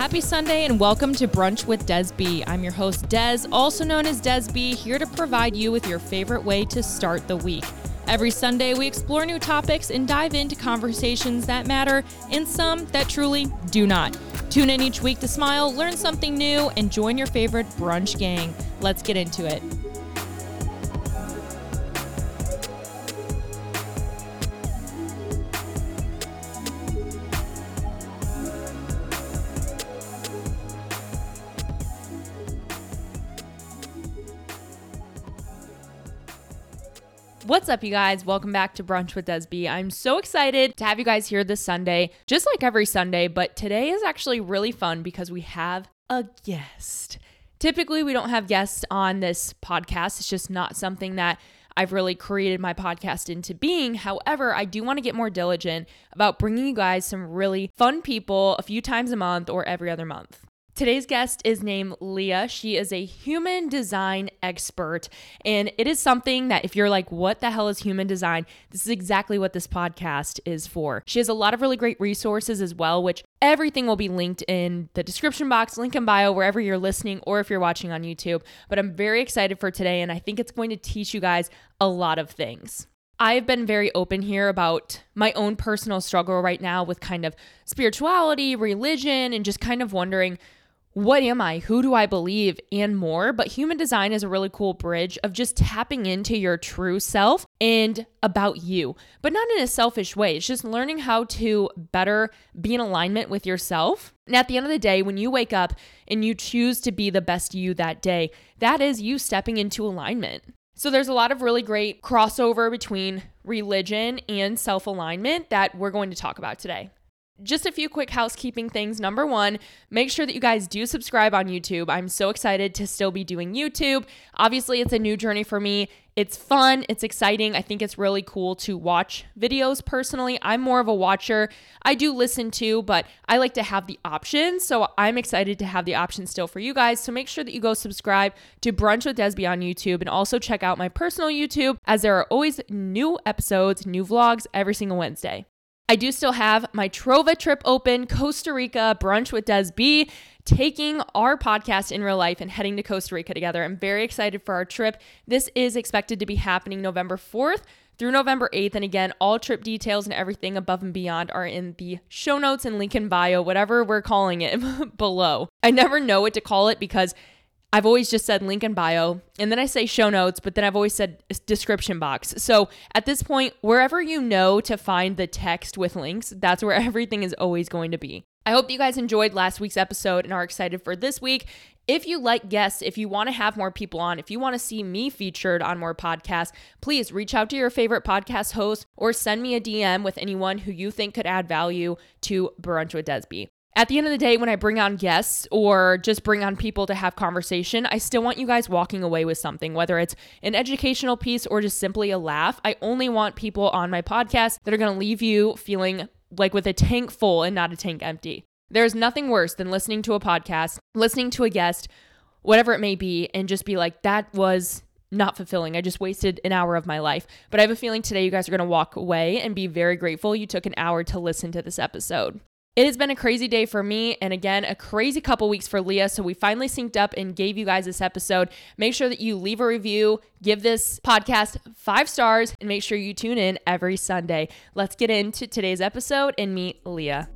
Happy Sunday and welcome to Brunch with Des B. I'm your host, Des, also known as Des here to provide you with your favorite way to start the week. Every Sunday, we explore new topics and dive into conversations that matter and some that truly do not. Tune in each week to smile, learn something new, and join your favorite brunch gang. Let's get into it. What's up, you guys? Welcome back to Brunch with Desby. I'm so excited to have you guys here this Sunday, just like every Sunday, but today is actually really fun because we have a guest. Typically, we don't have guests on this podcast. It's just not something that I've really created my podcast into being. However, I do want to get more diligent about bringing you guys some really fun people a few times a month or every other month. Today's guest is named Leah. She is a human design expert. And it is something that if you're like, what the hell is human design? This is exactly what this podcast is for. She has a lot of really great resources as well, which everything will be linked in the description box, link in bio, wherever you're listening or if you're watching on YouTube. But I'm very excited for today. And I think it's going to teach you guys a lot of things. I've been very open here about my own personal struggle right now with kind of spirituality, religion, and just kind of wondering what am I? Who do I believe? And more. But human design is a really cool bridge of just tapping into your true self and about you, but not in a selfish way. It's just learning how to better be in alignment with yourself. And at the end of the day, when you wake up and you choose to be the best you that day, that is you stepping into alignment. So there's a lot of really great crossover between religion and self alignment that we're going to talk about today just a few quick housekeeping things. Number one, make sure that you guys do subscribe on YouTube. I'm so excited to still be doing YouTube. Obviously, it's a new journey for me. It's fun, it's exciting. I think it's really cool to watch videos personally. I'm more of a watcher. I do listen to, but I like to have the option. So I'm excited to have the option still for you guys. So make sure that you go subscribe to Brunch with Desby on YouTube and also check out my personal YouTube as there are always new episodes, new vlogs every single Wednesday. I do still have my TrovaTrip open, Costa Rica brunch with Des B, taking our podcast in real life and heading to Costa Rica together. I'm very excited for our trip. This is expected to be happening November 4th through November 8th. And again, all trip details and everything above and beyond are in the show notes and link in bio, whatever we're calling it below. I never know what to call it because I've always just said link in bio, and then I say show notes, but then I've always said description box. So at this point, wherever you know to find the text with links, that's where everything is always going to be. I hope you guys enjoyed last week's episode and are excited for this week. If you like guests, if you want to have more people on, if you want to see me featured on more podcasts, please reach out to your favorite podcast host or send me a DM with anyone who you think could add value to Brunch with Desby. At the end of the day, when I bring on guests or just bring on people to have conversation, I still want you guys walking away with something, whether it's an educational piece or just simply a laugh. I only want people on my podcast that are going to leave you feeling like with a tank full and not a tank empty. There's nothing worse than listening to a podcast, listening to a guest, whatever it may be, and just be like, that was not fulfilling. I just wasted an hour of my life. But I have a feeling today you guys are going to walk away and be very grateful you took an hour to listen to this episode. It has been a crazy day for me, and again, a crazy couple weeks for Leah. So, we finally synced up and gave you guys this episode. Make sure that you leave a review, give this podcast five stars, and make sure you tune in every Sunday. Let's get into today's episode and meet Leah.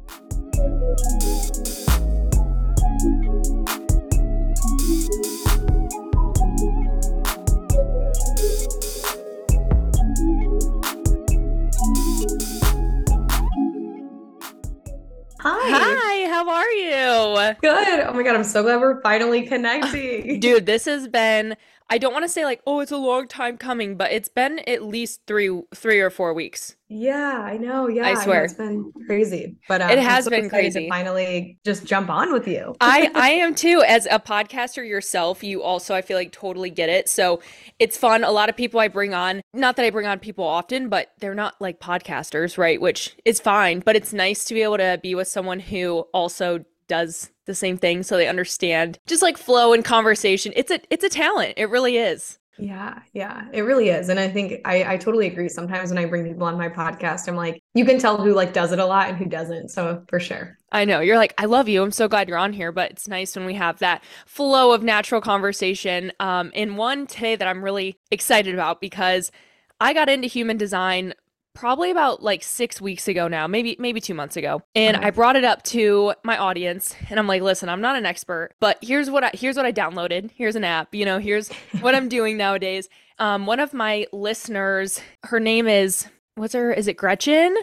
Hi. Hi, how are you? Good. Oh my God, I'm so glad we're finally connecting. Dude, this has been I don't want to say like, oh, it's a long time coming, but it's been at least three three or four weeks. Yeah, I know. Yeah, I swear I it's been crazy, but um, it has so been crazy. finally, just jump on with you. I I am too. As a podcaster yourself, you also I feel like totally get it. So it's fun. A lot of people I bring on, not that I bring on people often, but they're not like podcasters, right? Which is fine, but it's nice to be able to be with someone who also does the same thing so they understand just like flow and conversation. It's a it's a talent. It really is. Yeah, yeah, it really is. And I think I, I totally agree. Sometimes when I bring people on my podcast, I'm like, you can tell who like does it a lot and who doesn't. So for sure. I know. You're like, I love you. I'm so glad you're on here, but it's nice when we have that flow of natural conversation. Um, and one today that I'm really excited about because I got into human design probably about like six weeks ago now, maybe maybe two months ago, and. I brought it up to my audience, and I'm like, listen, I'm not an expert, but here's what I here's what I downloaded. Here's an app, you know. Here's what I'm doing nowadays. Um, one of my listeners, her name is what's her? Is it Gretchen?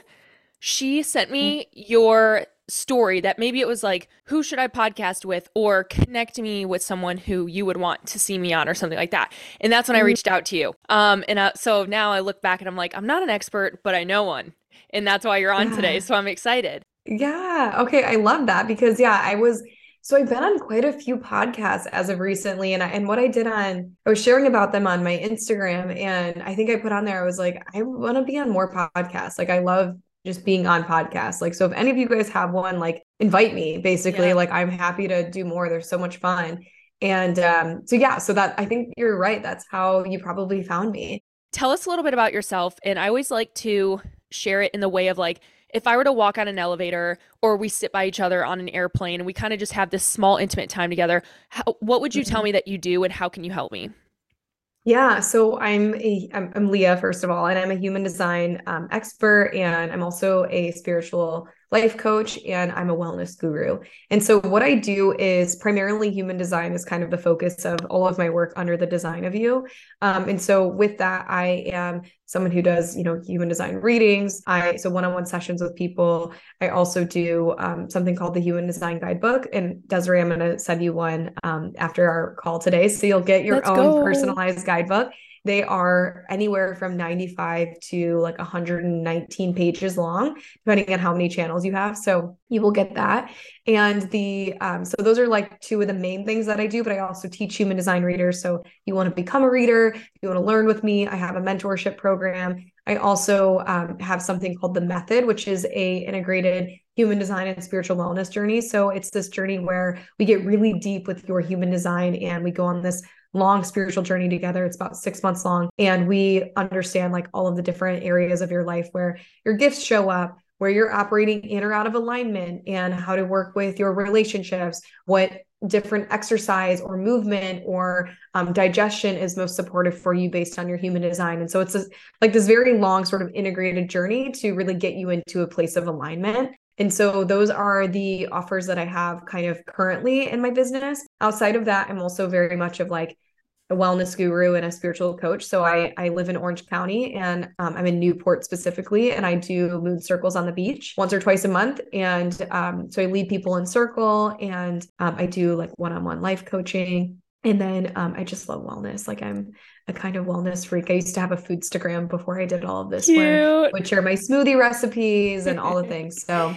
She sent me your story that maybe it was like who should I podcast with or connect me with someone who you would want to see me on or something like that. And that's when I reached out to you. Um and uh, so now I look back and I'm like I'm not an expert, but I know one. And that's why you're on today. So I'm excited. Yeah. Okay. I love that because yeah, I was so I've been on quite a few podcasts as of recently. And I, and what I did on I was sharing about them on my Instagram. And I think I put on there, I was like, I want to be on more podcasts. Like I love just being on podcasts. Like, so if any of you guys have one, like invite me basically. Yeah. Like I'm happy to do more. They're so much fun. And um, so yeah, so that I think you're right. That's how you probably found me. Tell us a little bit about yourself. And I always like to share it in the way of like, if I were to walk on an elevator or we sit by each other on an airplane and we kind of just have this small, intimate time together, how, what would you tell me that you do and how can you help me? Yeah, so I'm a I'm, I'm Leah first of all, and I'm a human design um, expert, and I'm also a spiritual life coach, and I'm a wellness guru. And so what I do is primarily human design is kind of the focus of all of my work under the design of you. Um, and so with that, I am someone who does you know human design readings. I so one-on-one sessions with people. I also do um, something called the Human Design Guidebook, and Desiree, I'm going to send you one um, after our call today, so you'll get your Let's own go. personalized guidebook. They are anywhere from 95 to like 119 pages long, depending on how many channels you have. So you will get that. And the um, so those are like two of the main things that I do, but I also teach human design readers. So you want to become a reader, you want to learn with me, I have a mentorship program. I also um, have something called the method, which is a integrated human design and spiritual wellness journey. So it's this journey where we get really deep with your human design and we go on this long spiritual journey together. It's about six months long. And we understand like all of the different areas of your life where your gifts show up, where you're operating in or out of alignment, and how to work with your relationships, what different exercise or movement or um, digestion is most supportive for you based on your human design. And so it's a, like this very long sort of integrated journey to really get you into a place of alignment. And so those are the offers that I have kind of currently in my business. Outside of that, I'm also very much of like a wellness guru and a spiritual coach. So I I live in Orange County and um, I'm in Newport specifically, and I do moon circles on the beach once or twice a month. And um, so I lead people in circle, and um, I do like one-on-one life coaching. And then um, I just love wellness. Like I'm a kind of wellness freak. I used to have a foodstagram before I did all of this, where Cute. would share my smoothie recipes and all the things. So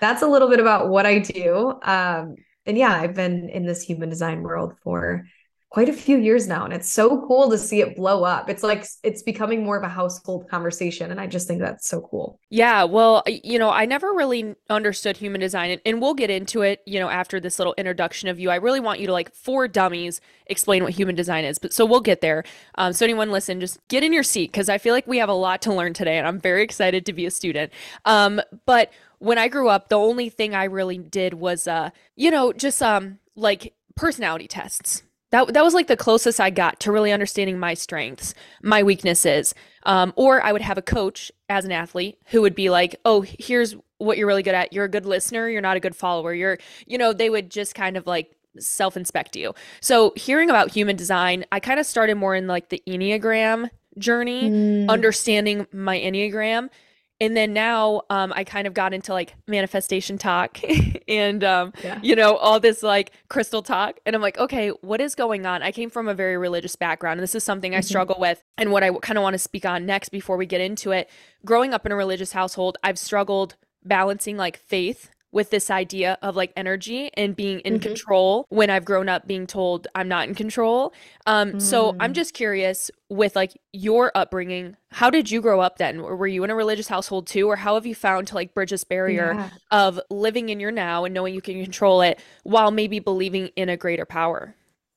that's a little bit about what I do. Um, and yeah, I've been in this human design world for quite a few years now, and it's so cool to see it blow up. It's like it's becoming more of a household conversation, and I just think that's so cool. Yeah, well, you know, I never really understood human design, and, and we'll get into it, you know, after this little introduction of you. I really want you to, like, for dummies, explain what human design is. But so we'll get there. Um, so anyone listen, just get in your seat because I feel like we have a lot to learn today, and I'm very excited to be a student. Um, but when I grew up, the only thing I really did was, uh, you know, just um, like personality tests. That, that was like the closest I got to really understanding my strengths, my weaknesses. Um, or I would have a coach as an athlete who would be like, oh, here's what you're really good at. You're a good listener. You're not a good follower. You're, you know, they would just kind of like self inspect you. So hearing about human design, I kind of started more in like the Enneagram journey, Mm. understanding my Enneagram. And then now um, I kind of got into like manifestation talk and um, Yeah. you know, all this like crystal talk. And I'm like, okay, what is going on? I came from a very religious background, and this is something I Mhm. struggle with. And what I kind of want to speak on next before we get into it growing up in a religious household, I've struggled balancing like faith with this idea of like energy and being in Mhm. control when I've grown up being told I'm not in control. Um, so I'm Mm. just curious with like your upbringing, how did you grow up then? Or were you in a religious household too? Or how have you found to like bridge this barrier Yeah. of living in your now and knowing you can control it while maybe believing in a greater power?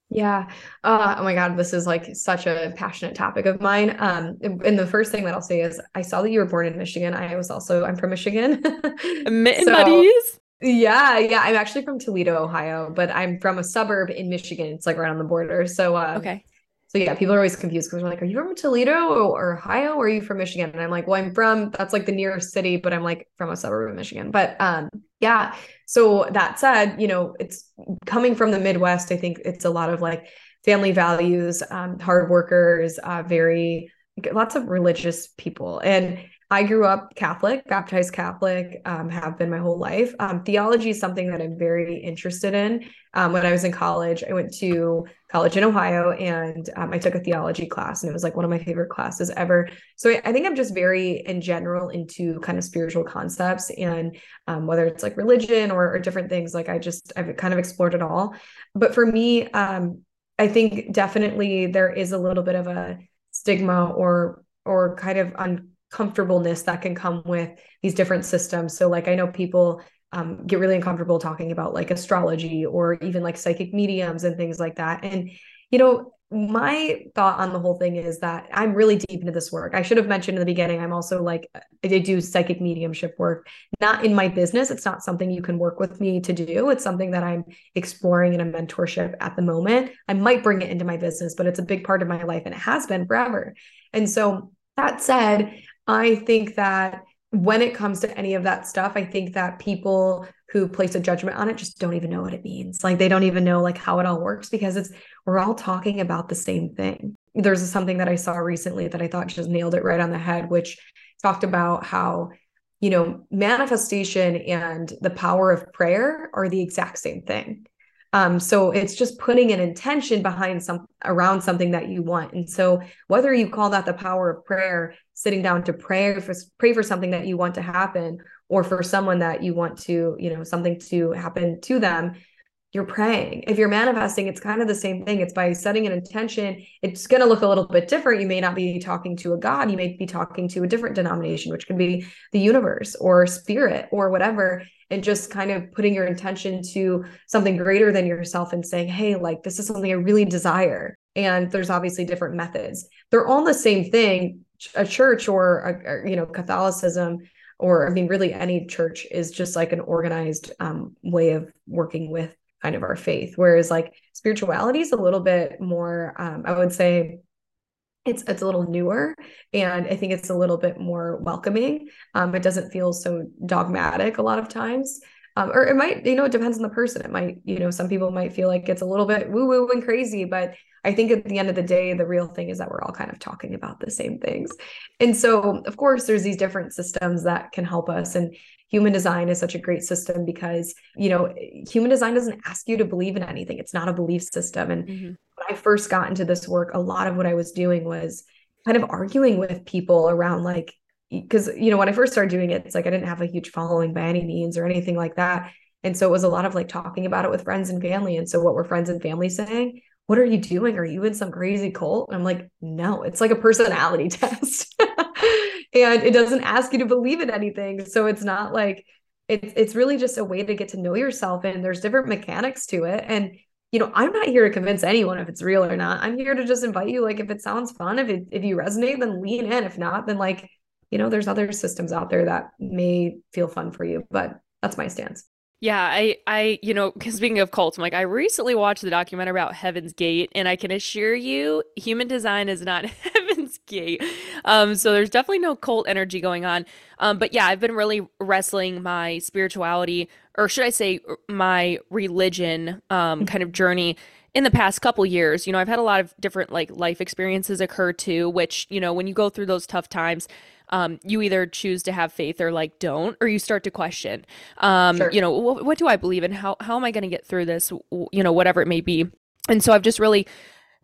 Yeah. Uh, oh my God, this is like such a passionate topic of mine. Um, and the first thing that I'll say is I saw that you were born in Michigan. I was also I'm from Michigan. Mitten so, buddies. Yeah, yeah. I'm actually from Toledo, Ohio, but I'm from a suburb in Michigan. It's like right on the border. So uh, okay. So yeah, people are always confused because they're like, "Are you from Toledo or, Ohio, or are you from Michigan?" And I'm like, "Well, I'm from that's like the nearest city, but I'm like from a suburb of Michigan." But um, yeah. So that said, you know, it's coming from the Midwest. I think it's a lot of like family values, um, hard workers, uh, very lots of religious people, and I grew up Catholic, baptized Catholic, um, have been my whole life. Um, theology is something that I'm very interested in. Um, when I was in college, I went to college in Ohio and um, I took a theology class, and it was like one of my favorite classes ever. So I, I think I'm just very, in general, into kind of spiritual concepts and um, whether it's like religion or, or, different things. Like I just, I've kind of explored it all. But for me, um, I think definitely there is a little bit of a stigma or or kind of un comfortableness that can come with these different systems. So, like, I know people um, get really uncomfortable talking about like astrology or even like psychic mediums and things like that. And, you know, my thought on the whole thing is that I'm really deep into this work. I should have mentioned in the beginning, I'm also like, I do psychic mediumship work, not in my business. It's not something you can work with me to do. It's something that I'm exploring in a mentorship at the moment. I might bring it into my business, but it's a big part of my life and it has been forever. And so, that said, I think that when it comes to any of that stuff, I think that people who place a judgment on it just don't even know what it means. Like they don't even know like how it all works because it's we're all talking about the same thing. There's something that I saw recently that I thought just nailed it right on the head, which talked about how you know manifestation and the power of prayer are the exact same thing. Um, so it's just putting an intention behind some around something that you want. And so whether you call that the power of prayer, sitting down to pray for pray for something that you want to happen, or for someone that you want to, you know, something to happen to them, you're praying. If you're manifesting, it's kind of the same thing. It's by setting an intention. It's going to look a little bit different. You may not be talking to a God. You may be talking to a different denomination, which could be the universe or spirit or whatever and just kind of putting your intention to something greater than yourself and saying, hey, like this is something I really desire. And there's obviously different methods. They're all the same thing. A church or, a, you know, Catholicism, or I mean, really any church is just like an organized um, way of working with kind of our faith. Whereas like spirituality is a little bit more, um, I would say, it's it's a little newer and i think it's a little bit more welcoming. Um, it doesn't feel so dogmatic a lot of times. Um, or it might you know it depends on the person. It might you know some people might feel like it's a little bit woo woo and crazy but i think at the end of the day the real thing is that we're all kind of talking about the same things. And so of course there's these different systems that can help us and human design is such a great system because you know human design doesn't ask you to believe in anything. It's not a belief system. And mm-hmm. when i first got into this work a lot of what i was doing was kind of arguing with people around like because you know when i first started doing it it's like i didn't have a huge following by any means or anything like that. And so it was a lot of like talking about it with friends and family. And so what were friends and family saying what are you doing? Are you in some crazy cult? And I'm like, no, it's like a personality test. and it doesn't ask you to believe in anything. So it's not like it's it's really just a way to get to know yourself and there's different mechanics to it. And you know, I'm not here to convince anyone if it's real or not. I'm here to just invite you. Like if it sounds fun, if it if you resonate, then lean in. If not, then like, you know, there's other systems out there that may feel fun for you. But that's my stance. Yeah, I, I, you know, speaking of cults, I'm like, I recently watched the documentary about Heaven's Gate, and I can assure you, human design is not Heaven's Gate. Um, so there's definitely no cult energy going on. Um, but yeah, I've been really wrestling my spirituality, or should I say, my religion, um, kind of journey in the past couple years. You know, I've had a lot of different like life experiences occur too, which you know, when you go through those tough times um, you either choose to have faith or like don't, or you start to question, um, sure. you know, what, what do I believe in? How, how am I going to get through this? You know, whatever it may be. And so I've just really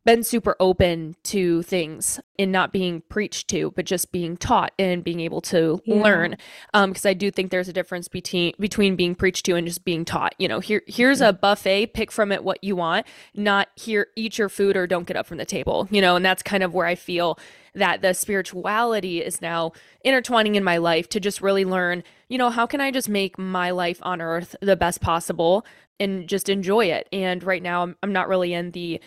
been super open to things and not being preached to, but just being taught and being able to yeah. learn. Um, because I do think there's a difference between between being preached to and just being taught. You know, here here's a buffet, pick from it what you want, not here eat your food or don't get up from the table. You know, and that's kind of where I feel that the spirituality is now intertwining in my life to just really learn, you know, how can I just make my life on earth the best possible and just enjoy it. And right now I'm, I'm not really in the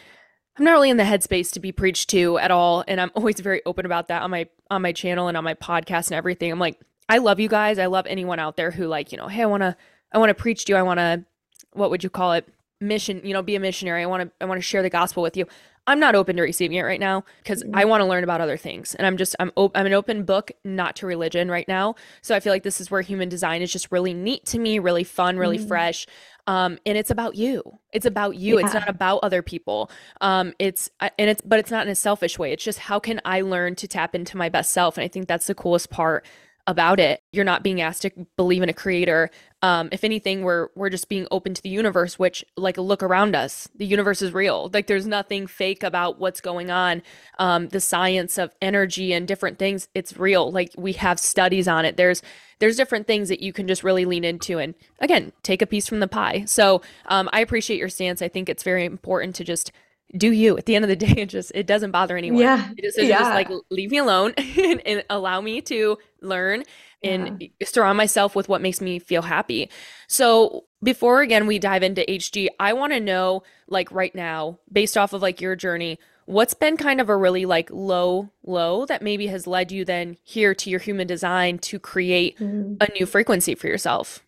I'm not really in the headspace to be preached to at all and I'm always very open about that on my on my channel and on my podcast and everything. I'm like I love you guys. I love anyone out there who like, you know, hey, I want to I want to preach to you. I want to what would you call it? mission, you know, be a missionary. I want to I want to share the gospel with you. I'm not open to receiving it right now because I mm-hmm. want to learn about other things. And I'm just I'm op- I'm an open book, not to religion right now. So I feel like this is where human design is just really neat to me, really fun, really mm. fresh. Um, and it's about you. It's about you. Yeah. It's not about other people. Um, it's and it's but it's not in a selfish way. It's just how can I learn to tap into my best self? And I think that's the coolest part about it. You're not being asked to believe in a creator. Um, if anything, we're we're just being open to the universe, which like look around us. The universe is real. Like there's nothing fake about what's going on. Um, the science of energy and different things, it's real. Like we have studies on it. There's there's different things that you can just really lean into and again take a piece from the pie. So um, I appreciate your stance. I think it's very important to just do you at the end of the day it just it doesn't bother anyone yeah it just, yeah. just like leave me alone and, and, allow me to learn and yeah. surround myself with what makes me feel happy so before again we dive into HD i want to know like right now based off of like your journey what's been kind of a really like low low that maybe has led you then here to your human design to create mm-hmm. a new frequency for yourself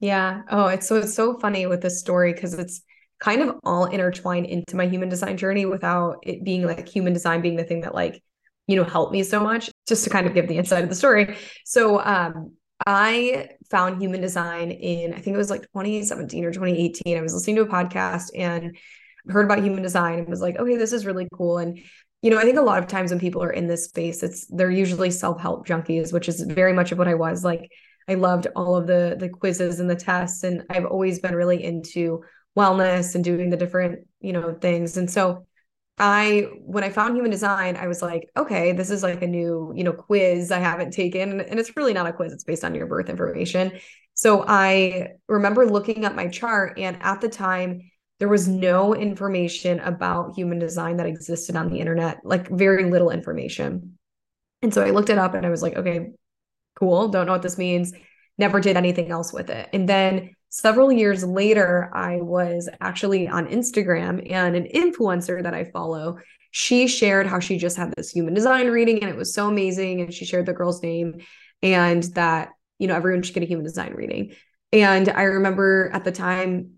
yeah oh it's so it's so funny with this story because it's kind of all intertwined into my human design journey without it being like human design being the thing that like you know helped me so much just to kind of give the inside of the story. So um i found human design in i think it was like 2017 or 2018 i was listening to a podcast and heard about human design and was like okay this is really cool. And you know i think a lot of times when people are in this space it's they're usually self-help junkies which is very much of what i was. Like i loved all of the the quizzes and the tests and i've always been really into wellness and doing the different, you know, things. And so I when I found human design, I was like, okay, this is like a new, you know, quiz I haven't taken. And it's really not a quiz, it's based on your birth information. So I remember looking at my chart, and at the time, there was no information about human design that existed on the internet, like very little information. And so I looked it up and I was like, okay, cool. Don't know what this means. Never did anything else with it. And then several years later, I was actually on Instagram and an influencer that I follow, she shared how she just had this human design reading and it was so amazing. And she shared the girl's name and that, you know, everyone should get a human design reading. And I remember at the time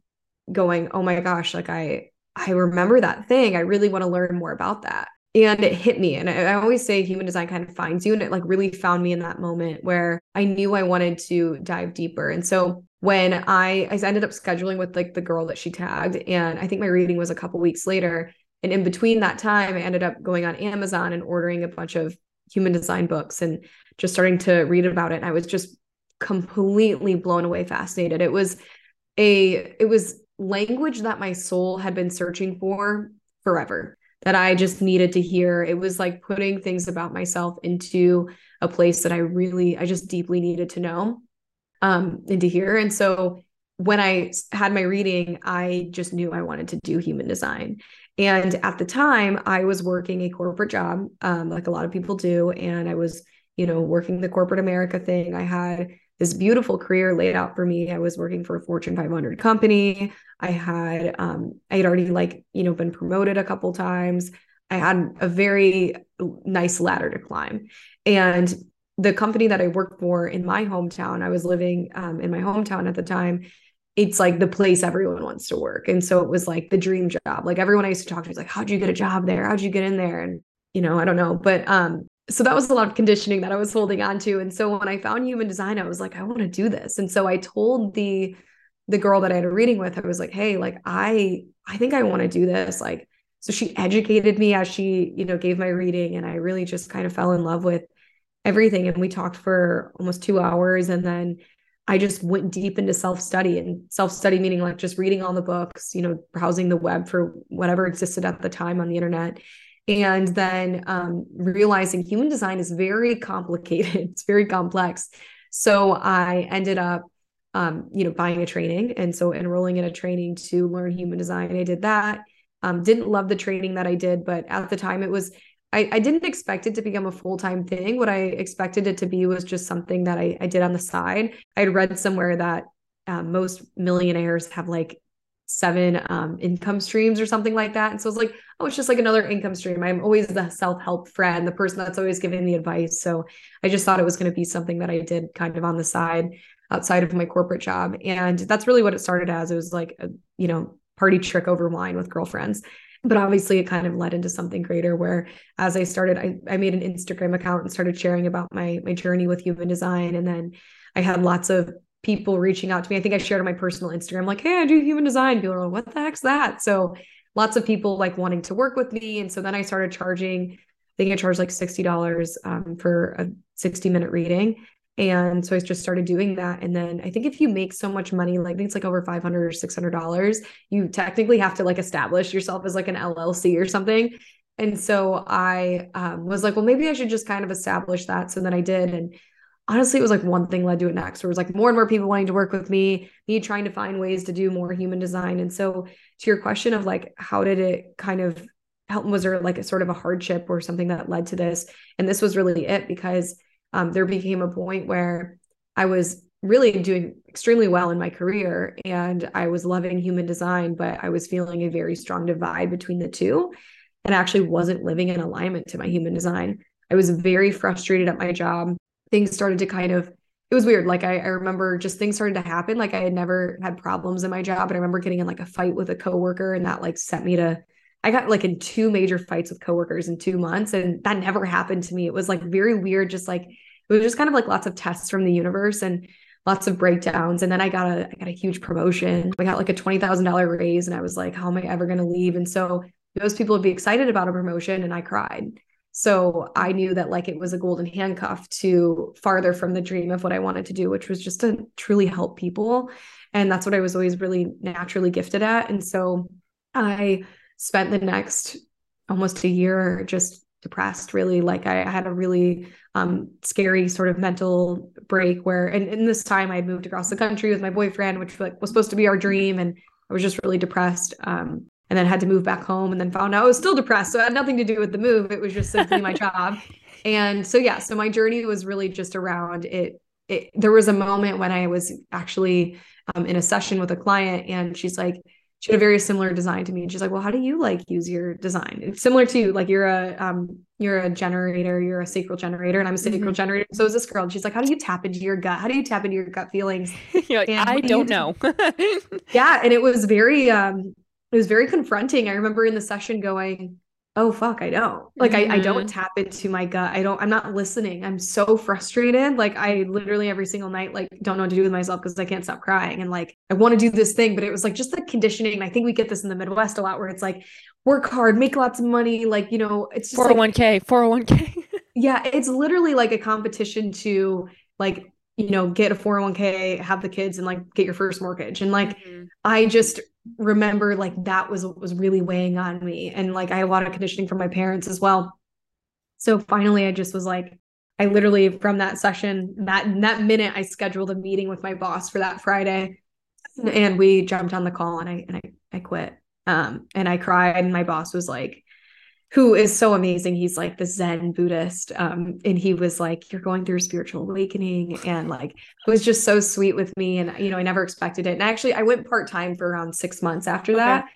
going, oh my gosh, like I, I remember that thing. I really want to learn more about that. And it hit me. And I, I always say human design kind of finds you. And it like really found me in that moment where I knew I wanted to dive deeper. And so when I I ended up scheduling with like the girl that she tagged and I think my reading was a couple weeks later and in between that time I ended up going on Amazon and ordering a bunch of human design books and just starting to read about it and I was just completely blown away fascinated it was a it was language that my soul had been searching for forever that I just needed to hear it was like putting things about myself into a place that I really I just deeply needed to know um, into hear. And so when I had my reading, I just knew I wanted to do human design. And at the time, I was working a corporate job, um, like a lot of people do. And I was, you know, working the corporate America thing. I had this beautiful career laid out for me. I was working for a Fortune 500 company. I had, um, I had already like, you know, been promoted a couple times. I had a very nice ladder to climb. And the company that I worked for in my hometown, I was living um, in my hometown at the time. It's like the place everyone wants to work. And so it was like the dream job. Like everyone I used to talk to was like, how'd you get a job there? How'd you get in there? And, you know, I don't know. But um, so that was a lot of conditioning that I was holding on to. And so when I found human design, I was like, I want to do this. And so I told the the girl that I had a reading with, I was like, hey, like I I think I want to do this. Like, so she educated me as she, you know, gave my reading. And I really just kind of fell in love with everything and we talked for almost two hours and then I just went deep into self study and self study meaning like just reading all the books, you know, browsing the web for whatever existed at the time on the internet. And then um, realizing human design is very complicated, it's very complex. So I ended up, um, you know, buying a training. And so enrolling in a training to learn human design. I did that. Um, didn't love the training that I did, but at the time it was I, I didn't expect it to become a full-time thing. What I expected it to be was just something that I, I did on the side. I had read somewhere that uh, most millionaires have like seven um, income streams or something like that. And so it's like, oh, it's just like another income stream. I'm always the self-help friend, the person that's always giving the advice. So I just thought it was going to be something that I did kind of on the side outside of my corporate job. And that's really what it started as. It was like a, you know, party trick over wine with girlfriends but obviously it kind of led into something greater where as i started I, I made an instagram account and started sharing about my my journey with human design and then i had lots of people reaching out to me i think i shared on my personal instagram like hey i do human design people are like what the heck's that so lots of people like wanting to work with me and so then i started charging i think i charged like $60 um, for a 60 minute reading and so I just started doing that. And then I think if you make so much money, like I think it's like over 500 or $600, you technically have to like establish yourself as like an LLC or something. And so I um, was like, well, maybe I should just kind of establish that. So then I did. And honestly, it was like one thing led to it next. It was like more and more people wanting to work with me, me trying to find ways to do more human design. And so to your question of like, how did it kind of help? Was there like a sort of a hardship or something that led to this? And this was really it because um, there became a point where I was really doing extremely well in my career and I was loving human design, but I was feeling a very strong divide between the two and actually wasn't living in alignment to my human design. I was very frustrated at my job. Things started to kind of, it was weird. Like I, I remember just things started to happen. Like I had never had problems in my job, And I remember getting in like a fight with a coworker and that like sent me to I got like in two major fights with coworkers in two months, and that never happened to me. It was like very weird, just like it was just kind of like lots of tests from the universe and lots of breakdowns. And then I got a I got a huge promotion. I got like a twenty thousand dollar raise, and I was like, how am I ever going to leave? And so most people would be excited about a promotion, and I cried. So I knew that like it was a golden handcuff to farther from the dream of what I wanted to do, which was just to truly help people. And that's what I was always really naturally gifted at. And so I spent the next almost a year just depressed, really. Like I, had a really um, scary sort of mental break where and in this time I moved across the country with my boyfriend, which like was supposed to be our dream. And I was just really depressed. Um, and then had to move back home and then found out I was still depressed. So it had nothing to do with the move. It was just simply my job. And so yeah, so my journey was really just around it. It there was a moment when I was actually um, in a session with a client and she's like, she had a very similar design to me. And she's like, well, how do you like use your design? It's similar to like you're a um you're a generator, you're a sacral generator, and I'm a sacral mm-hmm. generator. So is this girl. And she's like, How do you tap into your gut? How do you tap into your gut feelings? like, I do don't know. yeah. And it was very um it was very confronting. I remember in the session going, oh fuck i don't like mm-hmm. I, I don't mm-hmm. tap into my gut i don't i'm not listening i'm so frustrated like i literally every single night like don't know what to do with myself because i can't stop crying and like i want to do this thing but it was like just the conditioning i think we get this in the midwest a lot where it's like work hard make lots of money like you know it's just 401k like, 401k yeah it's literally like a competition to like you know get a 401k have the kids and like get your first mortgage. And like mm-hmm. i just remember like that was what was really weighing on me. And like i had a lot of conditioning from my parents as well. So finally i just was like i literally from that session that that minute i scheduled a meeting with my boss for that friday. And we jumped on the call and i and i, I quit. Um and i cried and my boss was like who is so amazing. He's like the Zen Buddhist. Um, and he was like, You're going through a spiritual awakening. And like, it was just so sweet with me. And, you know, I never expected it. And actually, I went part time for around six months after okay. that.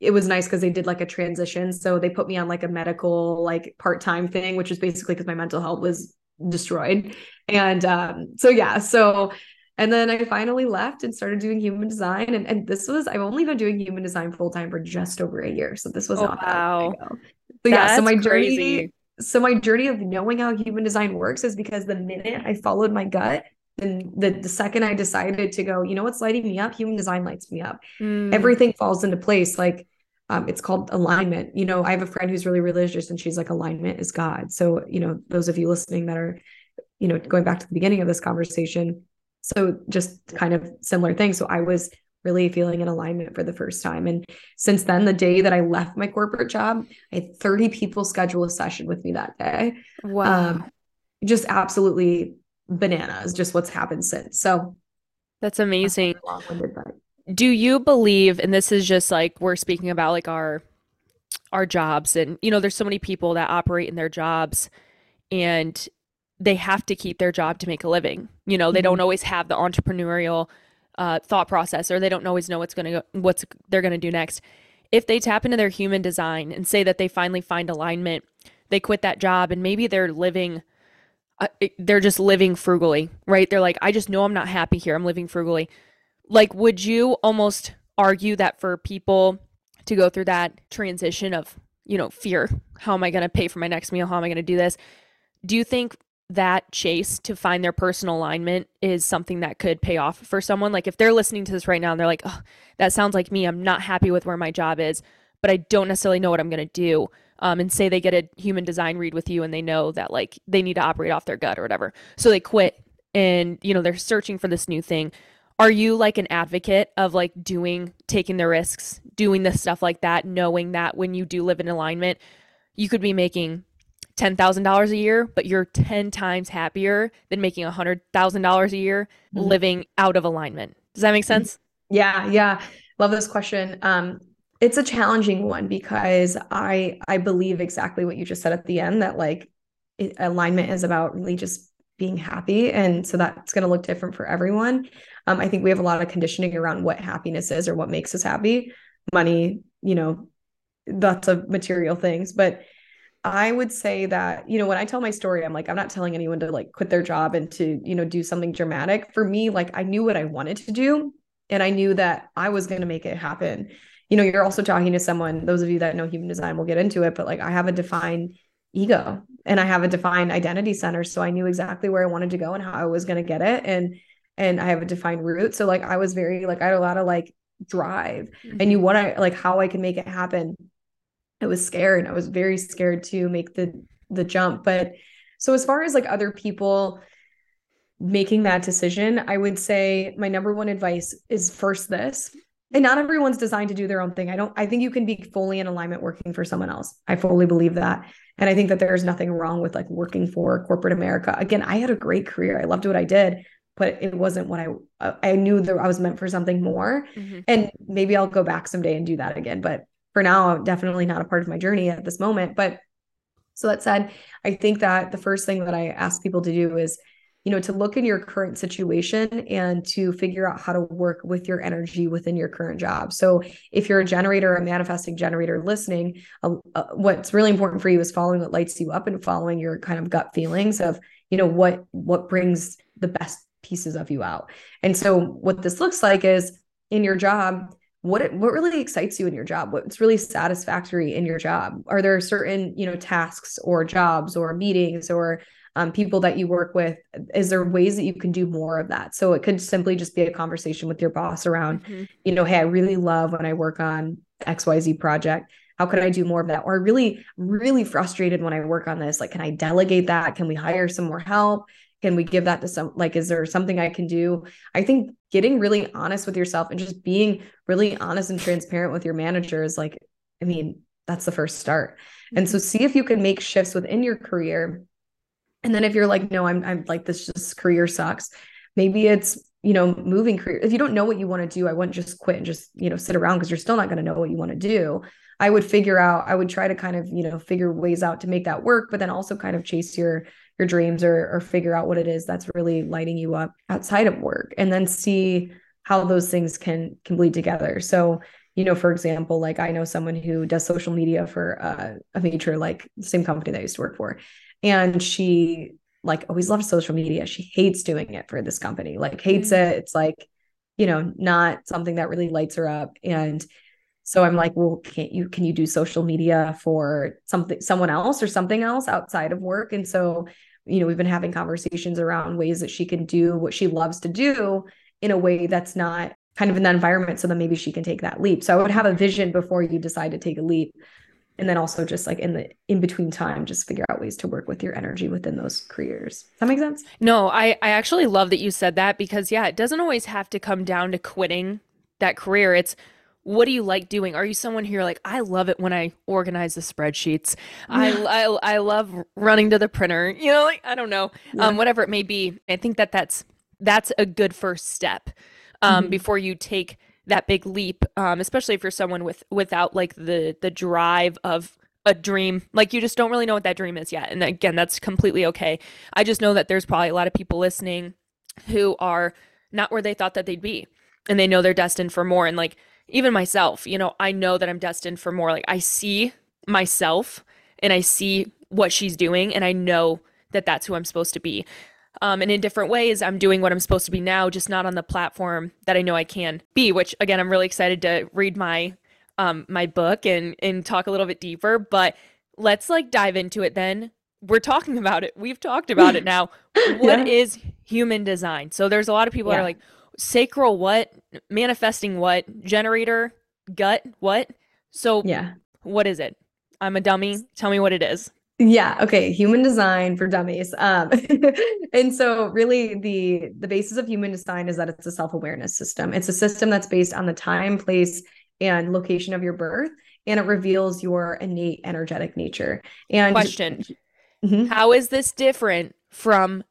It was nice because they did like a transition. So they put me on like a medical, like part time thing, which is basically because my mental health was destroyed. And um, so, yeah. So, and then I finally left and started doing human design. And, and this was, I've only been doing human design full time for just over a year. So this was oh, not wow. So yeah, so my crazy. journey so my journey of knowing how human design works is because the minute I followed my gut, and the, the second I decided to go, you know what's lighting me up? Human design lights me up. Mm. Everything falls into place. Like um, it's called alignment. You know, I have a friend who's really religious and she's like, alignment is God. So, you know, those of you listening that are, you know, going back to the beginning of this conversation, So just kind of similar thing. So I was really feeling in alignment for the first time. And since then, the day that I left my corporate job, I had 30 people schedule a session with me that day. Wow. Um, just absolutely bananas, just what's happened since. So that's amazing. Do you believe, and this is just like we're speaking about like our our jobs and you know there's so many people that operate in their jobs and they have to keep their job to make a living you know they mm-hmm. don't always have the entrepreneurial uh, thought process or they don't always know what's going to what's they're going to do next. If they tap into their human design and say that they finally find alignment they quit that job and maybe they're living uh, they're just living frugally right? They're like i just know i'm not happy here. I'm living frugally. Like would you almost argue that for people to go through that transition of you know fear? How am i going to pay for my next meal? How am i going to do this? Do you think that chase to find their personal alignment is something that could pay off for someone. Like if they're listening to this right now and they're like, oh, that sounds like me. I'm not happy with where my job is, but I don't necessarily know what I'm going to do. Um, and say they get a human design read with you and they know that like they need to operate off their gut or whatever. So they quit and, you know, they're searching for this new thing. Are you like an advocate of like doing, taking the risks, doing the stuff like that, knowing that when you do live in alignment, you could be making $10,000 a year, but you're 10 times happier than making $100,000 a year mm-hmm. living out of alignment. Does that make sense? Yeah, yeah. Love this question. Um it's a challenging one because I I believe exactly what you just said at the end that like it, alignment is about really just being happy and so that's going to look different for everyone. Um I think we have a lot of conditioning around what happiness is or what makes us happy. Money, you know, lots of material things, but I would say that, you know, when I tell my story, I'm like, I'm not telling anyone to like quit their job and to, you know, do something dramatic. For me, like I knew what I wanted to do and I knew that I was going to make it happen. You know, you're also talking to someone, those of you that know human design will get into it, but like I have a defined ego and I have a defined identity center. So I knew exactly where I wanted to go and how I was going to get it. And, and I have a defined root. So like I was very, like, I had a lot of like drive. Mm-hmm. I knew what I, like, how I could make it happen I was scared. I was very scared to make the the jump. But so as far as like other people making that decision, I would say my number one advice is first this. And not everyone's designed to do their own thing. I don't I think you can be fully in alignment working for someone else. I fully believe that. And I think that there's nothing wrong with like working for corporate America. Again, I had a great career. I loved what I did, but it wasn't what I I knew that I was meant for something more. Mm-hmm. And maybe I'll go back someday and do that again, but for now, definitely not a part of my journey at this moment. But so that said, I think that the first thing that I ask people to do is, you know, to look in your current situation and to figure out how to work with your energy within your current job. So if you're a generator, a manifesting generator listening, uh, uh, what's really important for you is following what lights you up and following your kind of gut feelings of, you know, what what brings the best pieces of you out. And so what this looks like is in your job, what what really excites you in your job? What's really satisfactory in your job? Are there certain you know tasks or jobs or meetings or um, people that you work with? Is there ways that you can do more of that? So it could simply just be a conversation with your boss around mm-hmm. you know hey i really love when i work on xyz project. How can i do more of that? Or really really frustrated when i work on this. Like can i delegate that? Can we hire some more help can we give that to some like is there something i can do? I think getting really honest with yourself and just being really honest and transparent with your manager is like i mean that's the first start. And so mm-hmm. see if you can make shifts within your career. And then if you're like no i'm i'm like this just career sucks maybe it's you know moving career if you don't know what you want to do i wouldn't just quit and just you know sit around because you're still not going to know what you want to do. I would figure out i would try to kind of you know figure ways out to make that work but then also kind of chase your your dreams or or figure out what it is that's really lighting you up outside of work and then see how those things can can bleed together. So you know for example like i know someone who does social media for uh, a major like same company that i used to work for and she like always loved social media. She hates doing it for this company like hates mm-hmm. it. It's like you know not something that really lights her up. And so i'm like well can't you can you do social media for something someone else or something else outside of work? And so you know we've been having conversations around ways that she can do what she loves to do in a way that's not kind of in that environment so that maybe she can take that leap. So i would have a vision before you decide to take a leap and then also just like in the in between time just figure out ways to work with your energy within those careers. Does that make sense? No i i actually love that you said that because yeah it doesn't always have to come down to quitting that career. It's what do you like doing? Are you someone who you're like i love it when i organize the spreadsheets. I, I i love running to the printer you know like i don't know yeah. um whatever it may be. I think that that's that's a good first step um mm-hmm. before you take that big leap um, especially if you're someone with without like the the drive of a dream. Like you just don't really know what that dream is yet and again that's completely okay. I just know that there's probably a lot of people listening who are not where they thought that they'd be and they know they're destined for more and like even myself you know i know that i'm destined for more like i see myself and i see what she's doing and i know that that's who i'm supposed to be um, and in different ways, I'm doing what I'm supposed to be now, just not on the platform that I know I can be. Which again, I'm really excited to read my um, my book and and talk a little bit deeper. But let's like dive into it. Then we're talking about it. We've talked about it now. What yeah. is human design? So there's a lot of people yeah. that are like sacral what, manifesting what, generator, gut what. So yeah, what is it? I'm a dummy. Tell me what it is. Yeah. Okay. Human design for dummies. Um, and so really the the basis of human design is that it's a self-awareness system. It's a system that's based on the time, place, and location of your birth, and it reveals your innate energetic nature. And question: mm-hmm. How is this different from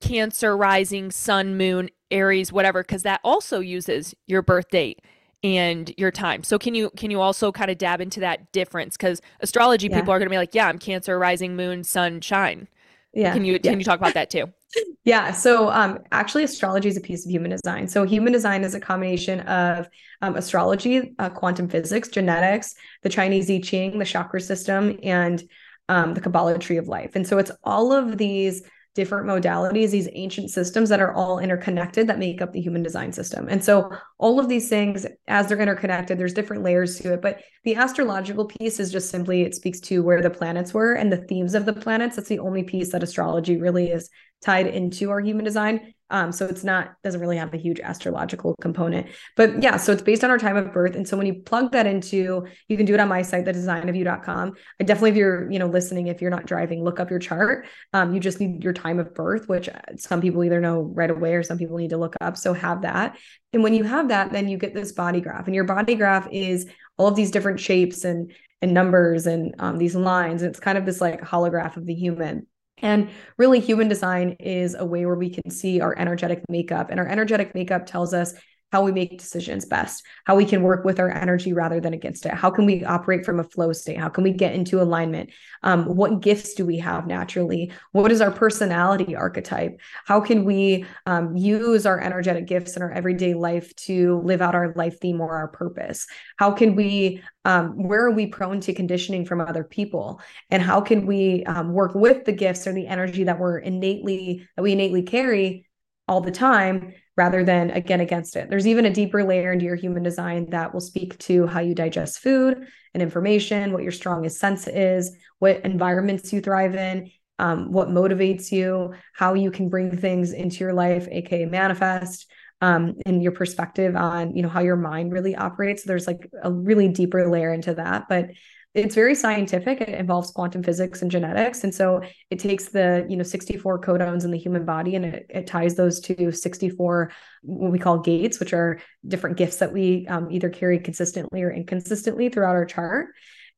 Cancer, rising, Sun, Moon, Aries, whatever? Because that also uses your birth date and your time. So can you can you also kind of dab into that difference cuz astrology yeah. people are going to be like, yeah, I'm Cancer, rising moon, sun, shine. Yeah. Can you yeah. can you talk about that too? yeah. So um actually astrology is a piece of human design. So human design is a combination of um, astrology, uh, quantum physics, genetics, the Chinese I Ching, the chakra system and um, the Kabbalah tree of life. And so it's all of these different modalities, these ancient systems that are all interconnected that make up the human design system. And so all of these things, as they're interconnected, there's different layers to it. But the astrological piece is just simply it speaks to where the planets were and the themes of the planets. That's the only piece that astrology really is tied into our human design. Um, so it's not doesn't really have a huge astrological component. But yeah, so it's based on our time of birth. And so when you plug that into, you can do it on my site, thedesignofyou.com. I definitely, if you're, you know, listening, if you're not driving, look up your chart. Um, you just need your time of birth, which some people either know right away or some people need to look up. So have that. And when you have that, then you get this body graph. And your body graph is all of these different shapes and and numbers and um, these lines. And it's kind of this like holograph of the human. And really, human design is a way where we can see our energetic makeup. And our energetic makeup tells us how we make decisions best, how we can work with our energy rather than against it. How can we operate from a flow state? How can we get into alignment? Um, what gifts do we have naturally? What is our personality archetype? How can we um, use our energetic gifts in our everyday life to live out our life theme or our purpose? How can we, um, where are we prone to conditioning from other people? And how can we um, work with the gifts or the energy that we're innately, that we innately carry all the time rather than again against it. There's even a deeper layer into your human design that will speak to how you digest food and information, what your strongest sense is, what environments you thrive in, um, what motivates you, how you can bring things into your life, aka manifest, um, and your perspective on you know how your mind really operates. So There's like a really deeper layer into that, but it's very scientific. It involves quantum physics and genetics. And so it takes the, you know, 64 codons in the human body and it, it ties those to 64, what we call gates, which are different gifts that we um, either carry consistently or inconsistently throughout our chart.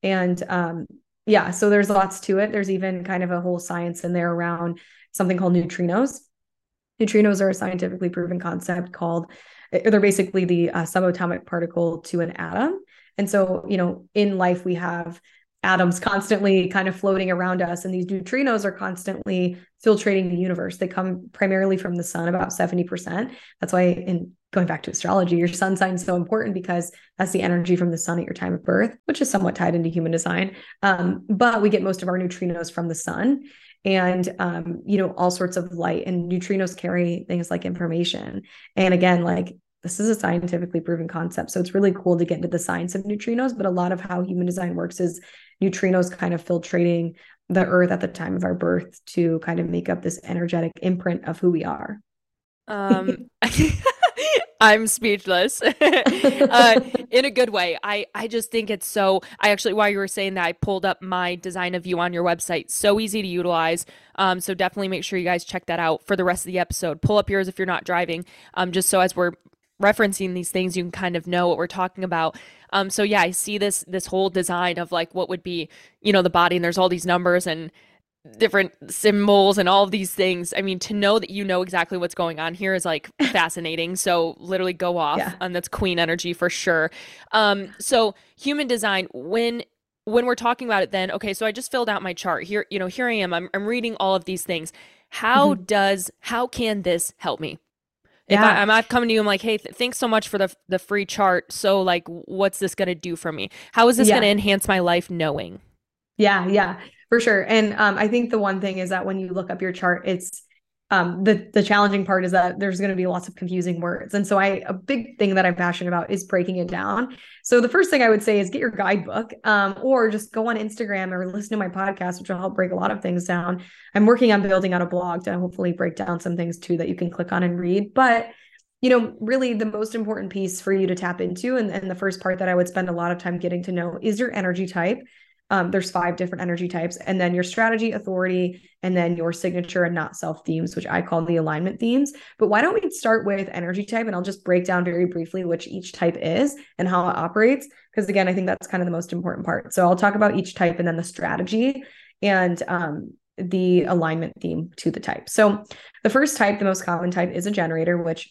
And um, yeah, so there's lots to it. There's even kind of a whole science in there around something called neutrinos. Neutrinos are a scientifically proven concept called, they're basically the uh, subatomic particle to an atom. And so, you know, in life, we have atoms constantly kind of floating around us, and these neutrinos are constantly filtrating the universe. They come primarily from the sun, about 70%. That's why, in going back to astrology, your sun sign is so important because that's the energy from the sun at your time of birth, which is somewhat tied into human design. Um, but we get most of our neutrinos from the sun and um, you know all sorts of light and neutrinos carry things like information and again like this is a scientifically proven concept. So it's really cool to get into the science of neutrinos. But a lot of how human design works is neutrinos kind of filtrating the earth at the time of our birth to kind of make up this energetic imprint of who we are. Um, I'm speechless. uh, in a good way. I I just think it's so. I actually, while you were saying that, I pulled up my design of you on your website. So easy to utilize. Um, so definitely make sure you guys check that out for the rest of the episode. Pull up yours if you're not driving. Um, just so as we're referencing these things, you can kind of know what we're talking about. Um, so yeah, I see this this whole design of like what would be, you know, the body, and there's all these numbers and different symbols and all of these things. I mean, to know that you know exactly what's going on here is like fascinating. So literally go off. Yeah. And that's queen energy for sure. Um, so human design, when when we're talking about it then, okay, so I just filled out my chart. Here, you know, here I am. I'm I'm reading all of these things. How mm-hmm. does how can this help me? If yeah. I, am I've come to you, I'm like, hey, th- thanks so much for the the free chart. So like, what's this gonna do for me? How is this yeah. gonna enhance my life? Knowing. Yeah, yeah. For sure. And um, I think the one thing is that when you look up your chart, it's um, the the challenging part is that there's going to be lots of confusing words. And so I a big thing that I'm passionate about is breaking it down. So the first thing I would say is get your guidebook um, or just go on Instagram or listen to my podcast, which will help break a lot of things down. I'm working on building out a blog to hopefully break down some things too that you can click on and read. But you know, really the most important piece for you to tap into, and, and the first part that I would spend a lot of time getting to know is your energy type. Um, there's five different energy types, and then your strategy, authority, and then your signature and not self themes, which I call the alignment themes. But why don't we start with energy type? And I'll just break down very briefly which each type is and how it operates. Because again, I think that's kind of the most important part. So I'll talk about each type and then the strategy and um, the alignment theme to the type. So the first type, the most common type, is a generator, which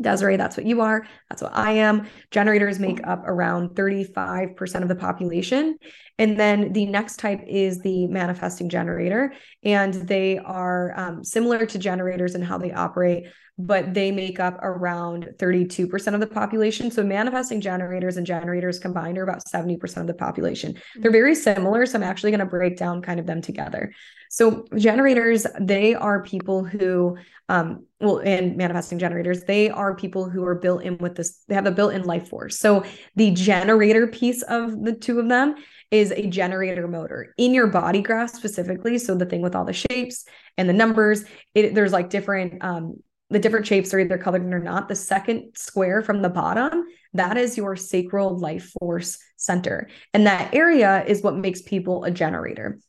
Desiree, that's what you are. That's what I am. Generators make up around 35% of the population. And then the next type is the manifesting generator. And they are um, similar to generators and how they operate, but they make up around 32% of the population. So manifesting generators and generators combined are about 70% of the population. They're very similar. So I'm actually going to break down kind of them together. So generators, they are people who, um, well, and manifesting generators, they are people who are built in with this, they have a built-in life force. So the generator piece of the two of them is a generator motor in your body graph specifically. So the thing with all the shapes and the numbers, it, there's like different um, the different shapes are either colored or not. The second square from the bottom, that is your sacral life force center. And that area is what makes people a generator.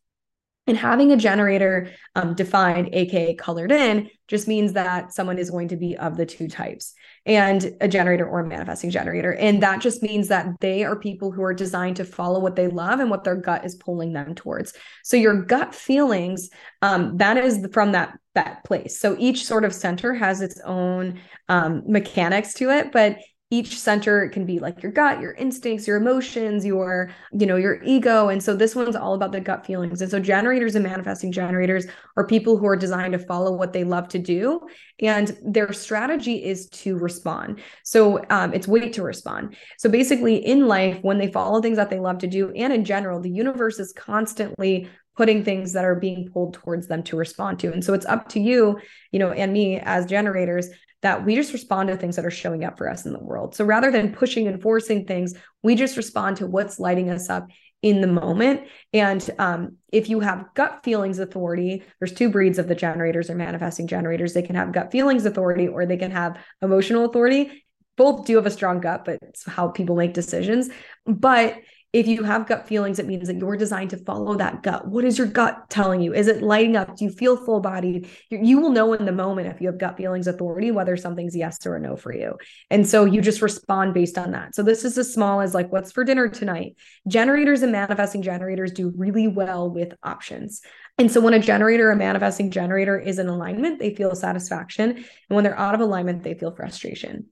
And having a generator um, defined, aka colored in, just means that someone is going to be of the two types and a generator or a manifesting generator. And that just means that they are people who are designed to follow what they love and what their gut is pulling them towards. So your gut feelings, um, that is from that that place. So each sort of center has its own um, mechanics to it, but each center can be like your gut your instincts your emotions your you know your ego and so this one's all about the gut feelings. And so generators and manifesting generators are people who are designed to follow what they love to do and their strategy is to respond. So um, it's wait to respond. So basically in life when they follow things that they love to do and in general the universe is constantly putting things that are being pulled towards them to respond to. And so it's up to you you know and me as generators that we just respond to things that are showing up for us in the world. So rather than pushing and forcing things, we just respond to what's lighting us up in the moment. And um, if you have gut feelings authority, there's two breeds of the generators or manifesting generators. They can have gut feelings authority or they can have emotional authority. Both do have a strong gut, but it's how people make decisions. But if you have gut feelings, it means that you're designed to follow that gut. What is your gut telling you? Is it lighting up? Do you feel full bodied? You will know in the moment if you have gut feelings authority whether something's yes or a no for you. And so you just respond based on that. So this is as small as like, what's for dinner tonight? Generators and manifesting generators do really well with options. And so when a generator, a manifesting generator is in alignment, they feel satisfaction. And when they're out of alignment, they feel frustration.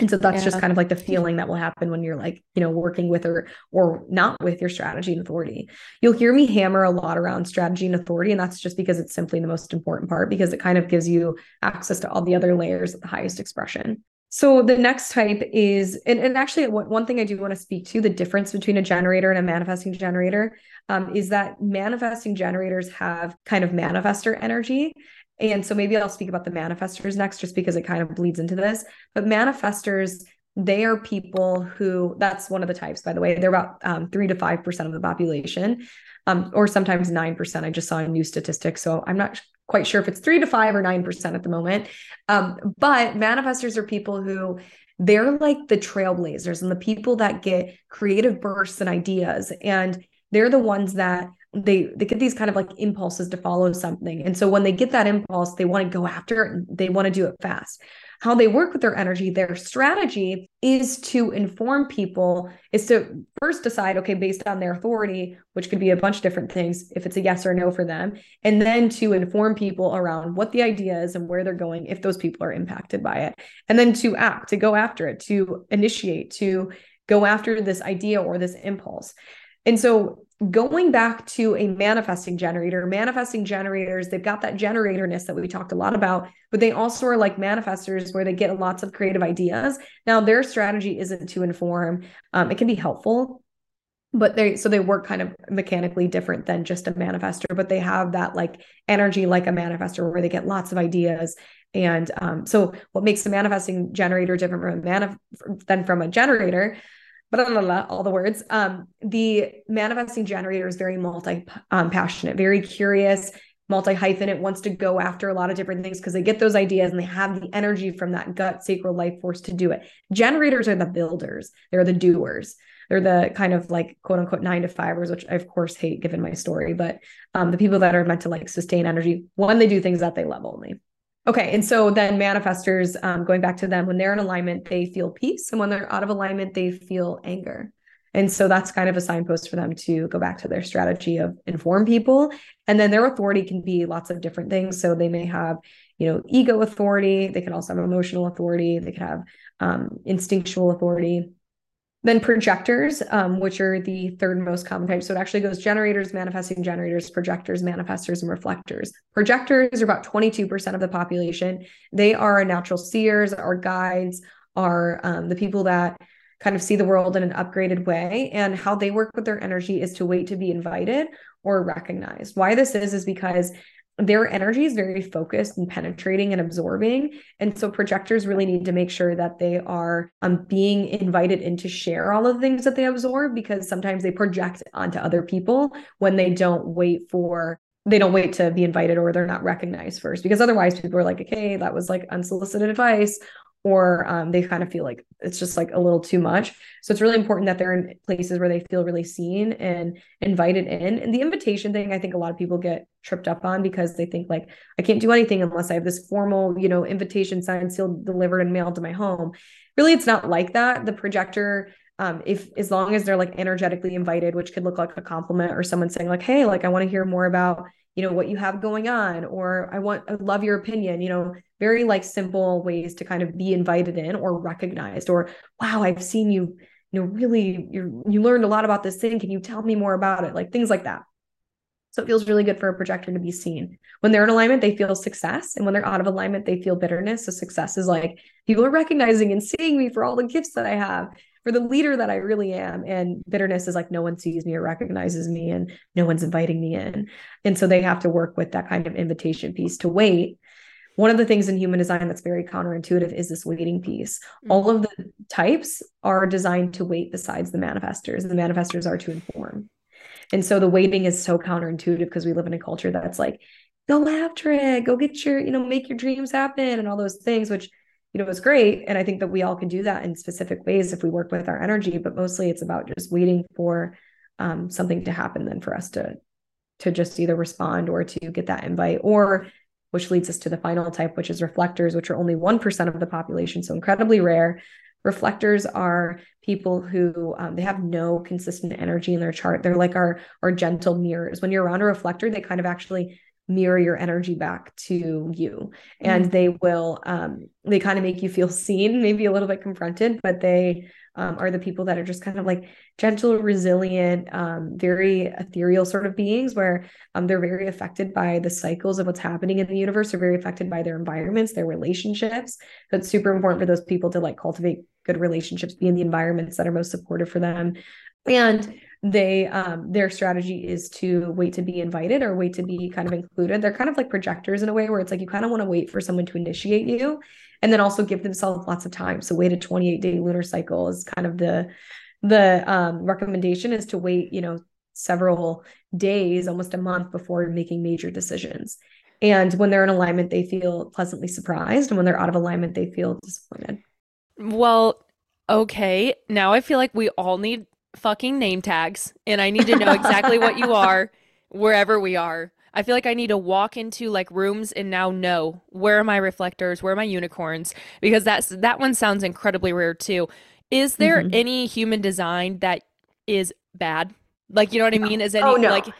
And so that's yeah. just kind of like the feeling that will happen when you're like, you know, working with or or not with your strategy and authority. You'll hear me hammer a lot around strategy and authority. And that's just because it's simply the most important part because it kind of gives you access to all the other layers of the highest expression. So the next type is, and, and actually one thing I do want to speak to, the difference between a generator and a manifesting generator um, is that manifesting generators have kind of manifester energy and so maybe I'll speak about the manifestors next, just because it kind of bleeds into this. But manifestors, they are people who, that's one of the types, by the way, they're about um, three to 5% of the population, um, or sometimes 9%. I just saw a new statistic. So I'm not quite sure if it's three to five or 9% at the moment. Um, but manifestors are people who they're like the trailblazers and the people that get creative bursts and ideas and they're the ones that they they get these kind of like impulses to follow something. And so when they get that impulse they want to go after it and they want to do it fast. How they work with their energy their strategy is to inform people is to first decide okay based on their authority which could be a bunch of different things if it's a yes or no for them and then to inform people around what the idea is and where they're going if those people are impacted by it. And then to act to go after it to initiate to go after this idea or this impulse. And so going back to a manifesting generator, manifesting generators, they've got that generatorness that we talked a lot about, but they also are like manifestors where they get lots of creative ideas. Now, their strategy isn't to inform, um, it can be helpful, but they so they work kind of mechanically different than just a manifester, but they have that like energy like a manifester where they get lots of ideas. And um, so, what makes a manifesting generator different from a manif- than from a generator blah, blah, blah, all the words. Um, the manifesting generator is very multi um, passionate, very curious, multi hyphenate, wants to go after a lot of different things because they get those ideas and they have the energy from that gut sacral life force to do it. Generators are the builders, they're the doers. They're the kind of like quote unquote nine to fivers, which I of course hate given my story, but um, the people that are meant to like sustain energy when they do things that they love only. Okay. And so then manifestors, um, going back to them, when they're in alignment, they feel peace. And when they're out of alignment, they feel anger. And so that's kind of a signpost for them to go back to their strategy of inform people. And then their authority can be lots of different things. So they may have, you know, ego authority. They can also have emotional authority. They can have um, instinctual authority. Then projectors, um, which are the third most common type. So it actually goes generators, manifesting generators, projectors, manifestors, and reflectors. Projectors are about 22% of the population. They are our natural seers, our guides, are um, the people that kind of see the world in an upgraded way. And how they work with their energy is to wait to be invited or recognized. Why this is, is because their energy is very focused and penetrating and absorbing. And so projectors really need to make sure that they are um, being invited in to share all of the things that they absorb because sometimes they project onto other people when they don't wait for they don't wait to be invited or they're not recognized first because otherwise people are like okay that was like unsolicited advice or um, they kind of feel like it's just like a little too much. So it's really important that they're in places where they feel really seen and invited in. And the invitation thing, I think a lot of people get tripped up on because they think like I can't do anything unless I have this formal, you know, invitation signed, sealed, delivered, and mailed to my home. Really, it's not like that. The projector um, if as long as they're like energetically invited, which could look like a compliment or someone saying like, "Hey, like I want to hear more about you know what you have going on," or "I want I love your opinion," you know, very like simple ways to kind of be invited in or recognized or wow i've seen you you know really you you learned a lot about this thing. Can you tell me more about it? Like things like that. So it feels really good for a projector to be seen. When they're in alignment they feel success and when they're out of alignment they feel bitterness. So success is like people are recognizing and seeing me for all the gifts that i have for the leader that I really am. And bitterness is like no one sees me or recognizes me and no one's inviting me in. And so they have to work with that kind of invitation piece to wait one of the things in human design that's very counterintuitive is this waiting piece. Mm-hmm. All of the types are designed to wait besides the manifestors. The manifestors are to inform. And so the waiting is so counterintuitive because we live in a culture that's like, go after it, go get your, you know, make your dreams happen and all those things, which, you know, is great. And I think that we all can do that in specific ways if we work with our energy, but mostly it's about just waiting for um, something to happen then for us to to just either respond or to get that invite or which leads us to the final type, which is reflectors, which are only 1% of the population, so incredibly rare. Reflectors are people who um, they have no consistent energy in their chart. They're like our our gentle mirrors. When you're around a reflector, they kind of actually mirror your energy back to you, and mm-hmm. they will um, they kind of make you feel seen, maybe a little bit confronted, but they um, are the people that are just kind of like gentle, resilient, um, very ethereal sort of beings where um, they're very affected by the cycles of what's happening in the universe. They're very affected by their environments, their relationships. So it's super important for those people to like cultivate good relationships, be in the environments that are most supportive for them. And they um their strategy is to wait to be invited or wait to be kind of included. They're kind of like projectors in a way where it's like you kind of want to wait for someone to initiate you and then also give themselves lots of time. So wait a 28 day lunar cycle is kind of the the um, recommendation is to wait you know several days almost a month before making major decisions. And when they're in alignment they feel pleasantly surprised. And when they're out of alignment they feel disappointed. Well, okay. Now I feel like we all need fucking name tags, and I need to know exactly what you are wherever we are. I feel like I need to walk into like rooms and now know where are my reflectors, where are my unicorns, because that's that one sounds incredibly rare too. Is there Mhm. any human design that is bad? Like, you know what I mean? Is any Oh no. like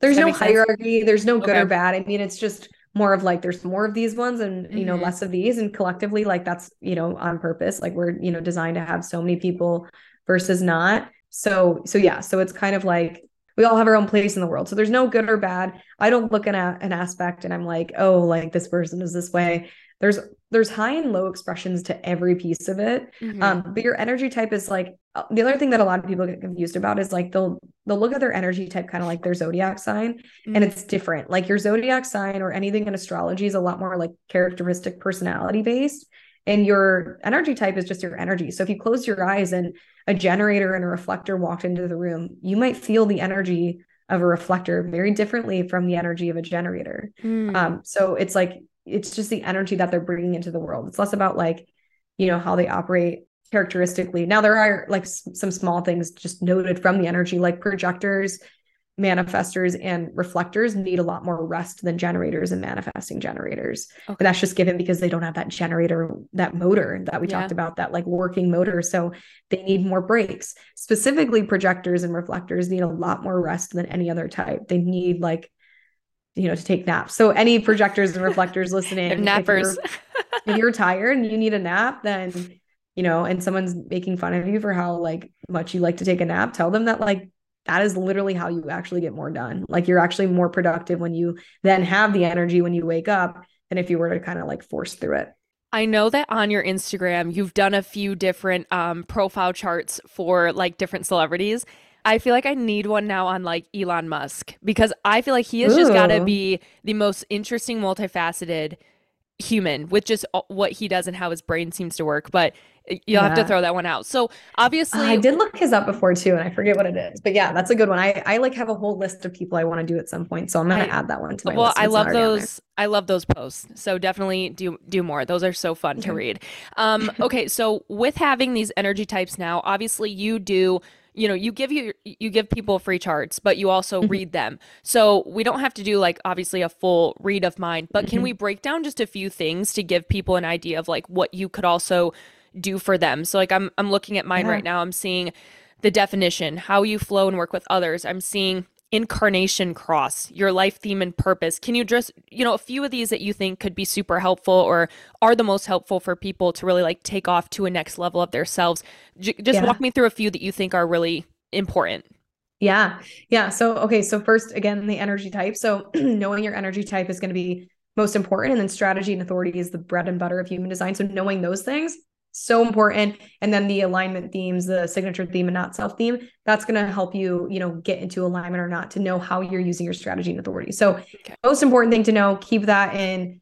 There's no make sense? hierarchy, there's no good Okay. or bad. I mean, it's just more of like there's more of these ones and you know Mhm. less of these and collectively like that's you know on purpose like we're you know designed to have so many people versus not so so yeah so it's kind of like we all have our own place in the world so there's no good or bad i don't look at an aspect and i'm like oh like this person is this way there's there's high and low expressions to every piece of it Mhm. um but your energy type is like uh, the other thing that a lot of people get confused about is like they'll they'll look at their energy type kind of like their zodiac sign and Mhm. it's different. Like your zodiac sign or anything in astrology is a lot more like characteristic personality based. And your energy type is just your energy. So if you close your eyes and a generator and a reflector walked into the room, you might feel the energy of a reflector very differently from the energy of a generator. Mm. Um, so it's like it's just the energy that they're bringing into the world. It's less about like, you know, how they operate characteristically. Now there are like s- some small things just noted from the energy, like projectors, manifestors, and reflectors need a lot more rest than generators and manifesting generators. Okay. And that's just given because they don't have that generator, that motor that we Yeah. talked about, that like working motor. So they need more breaks. Specifically, projectors and reflectors need a lot more rest than any other type. They need like you know to take naps so any projectors and reflectors listening They're if nappers. you're, if you're tired and you need a nap then you know and someone's making fun of you for how like much you like to take a nap tell them that like that is literally how you actually get more done. Like you're actually more productive when you then have the energy when you wake up than if you were to kind of like force through it. I know that on your Instagram, you've done a few different um, profile charts for like different celebrities. I feel like I need one now on like Elon Musk because I feel like he has just got to be the most interesting, multifaceted human with just what he does and how his brain seems to work. But uh, you'll have to throw that one out. So obviously, I did look his up before too, and I forget what it is. But yeah, that's a good one. I I like have a whole list of people I want to do at some point, so I'm gonna I- add that one to my well, list. I love already on there. those. I love those posts. So definitely do do more. Those are so fun to read. Um, okay, so with having these energy types now, obviously you do. You know, you give you you give people free charts, but you also Mhm. read them. So we don't have to do like obviously a full read of mine, but can Mhm. we break down just a few things to give people an idea of like what you could also do for them? So like I'm I'm looking at mine Yeah. right now. I'm seeing the definition, how you flow and work with others. I'm seeing incarnation cross, your life theme and purpose. Can you just, you know, a few of these that you think could be super helpful or are the most helpful for people to really like take off to a next level of themselves? J- just Yeah. walk me through a few that you think are really important. Yeah. Yeah. So, okay. So, first, again, the energy type. So, knowing your energy type is going to be most important. And then strategy and authority is the bread and butter of human design. So, knowing those things, so important. And then the alignment themes, the signature theme and not self theme, that's going to help you, you know, get into alignment or not to know how you're using your strategy and authority. So, Okay. most important thing to know, keep that in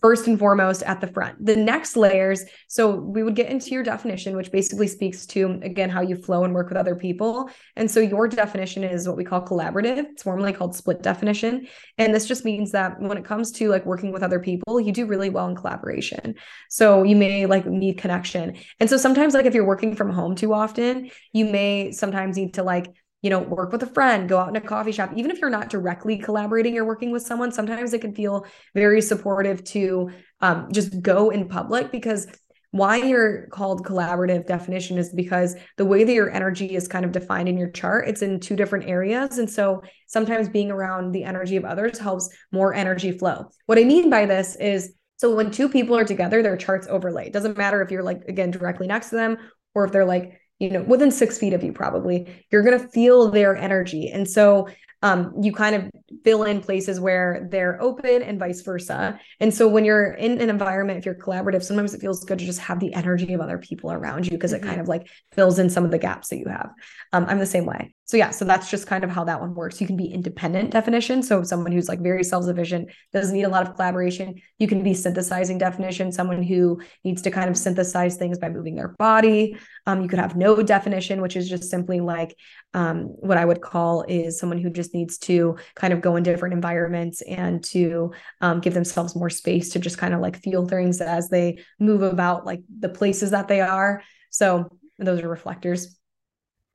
first and foremost at the front. The next layers, so we would get into your definition, which basically speaks to, again, how you flow and work with other people. And so your definition is what we call collaborative. It's formally called split definition. And this just means that when it comes to like working with other people, you do really well in collaboration. So you may like need connection. And so sometimes, like if you're working from home too often, you may sometimes need to like you know, work with a friend, go out in a coffee shop. Even if you're not directly collaborating or working with someone, sometimes it can feel very supportive to um, just go in public because why you're called collaborative definition is because the way that your energy is kind of defined in your chart, it's in two different areas. And so sometimes being around the energy of others helps more energy flow. What I mean by this is so when two people are together, their charts overlay. It doesn't matter if you're like, again, directly next to them or if they're like, you know, within six feet of you, probably, you're going to feel their energy. And so um, you kind of fill in places where they're open and vice versa. And so when you're in an environment, if you're collaborative, sometimes it feels good to just have the energy of other people around you because Mhm. it kind of like fills in some of the gaps that you have. Um, I'm the same way. So yeah, so that's just kind of how that one works. You can be independent definition. So someone who's like very self-sufficient, doesn't need a lot of collaboration. You can be synthesizing definition, someone who needs to kind of synthesize things by moving their body. Um, you could have no definition, which is just simply like um, what I would call is someone who just needs to kind of go in different environments and to um, give themselves more space to just kind of like feel things as they move about like the places that they are. So those are reflectors.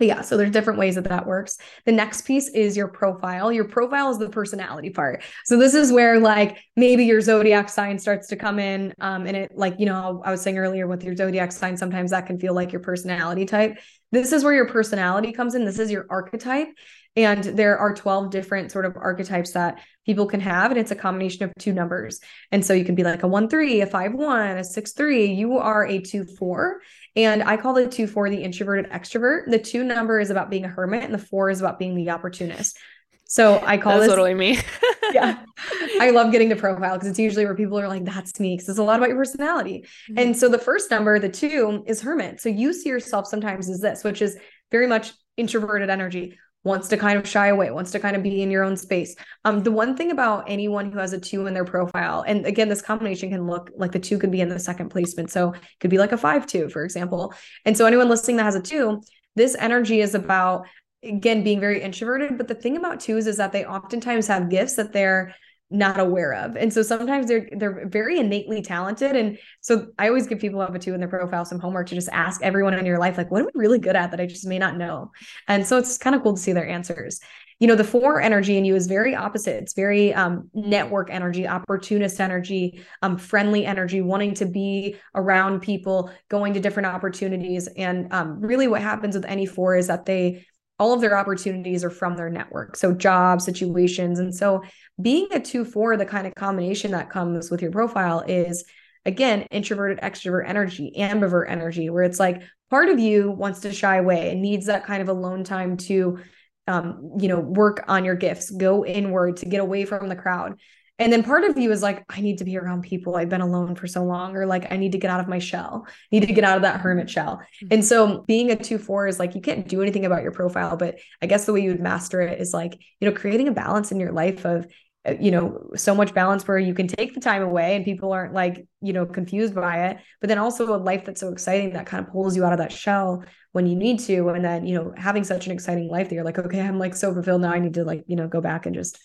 But yeah, so there's different ways that that works. The next piece is your profile. Your profile is the personality part. So this is where like maybe your zodiac sign starts to come in. Um, and it like, you know, I was saying earlier with your zodiac sign, sometimes that can feel like your personality type. This is where your personality comes in. This is your archetype. And there are 12 different sort of archetypes that people can have. And it's a combination of two numbers. And so you can be like a one, three, a five, one, a six, three. You are a two, four. And I call the two, four the introverted extrovert. The two number is about being a hermit, and the four is about being the opportunist. So I call That's this totally me. yeah. I love getting the profile because it's usually where people are like, that's me. Because it's a lot about your personality. Mm-hmm. And so the first number, the two, is hermit. So you see yourself sometimes as this, which is very much introverted energy wants to kind of shy away, wants to kind of be in your own space. Um, the one thing about anyone who has a two in their profile, and again, this combination can look like the two could be in the second placement. So it could be like a five two, for example. And so anyone listening that has a two, this energy is about again being very introverted. But the thing about twos is that they oftentimes have gifts that they're not aware of. And so sometimes they're they're very innately talented. And so I always give people have a two in their profile some homework to just ask everyone in your life, like, what am I really good at that I just may not know? And so it's kind of cool to see their answers. You know, the four energy in you is very opposite. It's very um, network energy, opportunist energy, um, friendly energy, wanting to be around people, going to different opportunities. And um, really, what happens with any four is that they all of their opportunities are from their network. So job situations. And so being a two, four, the kind of combination that comes with your profile is again, introverted, extrovert energy, ambivert energy, where it's like part of you wants to shy away and needs that kind of alone time to um, you know, work on your gifts, go inward to get away from the crowd. And then part of you is like, I need to be around people. I've been alone for so long, or like, I need to get out of my shell, I need to get out of that hermit shell. Mm-hmm. And so being a two four is like, you can't do anything about your profile, but I guess the way you would master it is like, you know, creating a balance in your life of, uh, you know, so much balance where you can take the time away and people aren't like, you know, confused by it, but then also a life that's so exciting that kind of pulls you out of that shell when you need to. And then, you know, having such an exciting life that you're like, okay, I'm like so fulfilled now. I need to like, you know, go back and just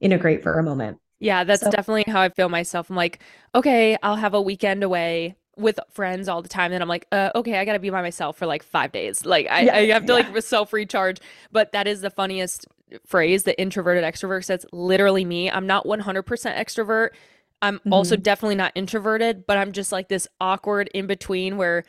integrate for a moment. Yeah, that's so. definitely how I feel myself. I'm like, okay, I'll have a weekend away with friends all the time. Then I'm like, uh, okay, I gotta be by myself for like five days. Like I, yeah, I have to yeah. like self recharge. But that is the funniest phrase, the introverted extrovert. That's literally me. I'm not 100% extrovert. I'm mm-hmm. also definitely not introverted, but I'm just like this awkward in between where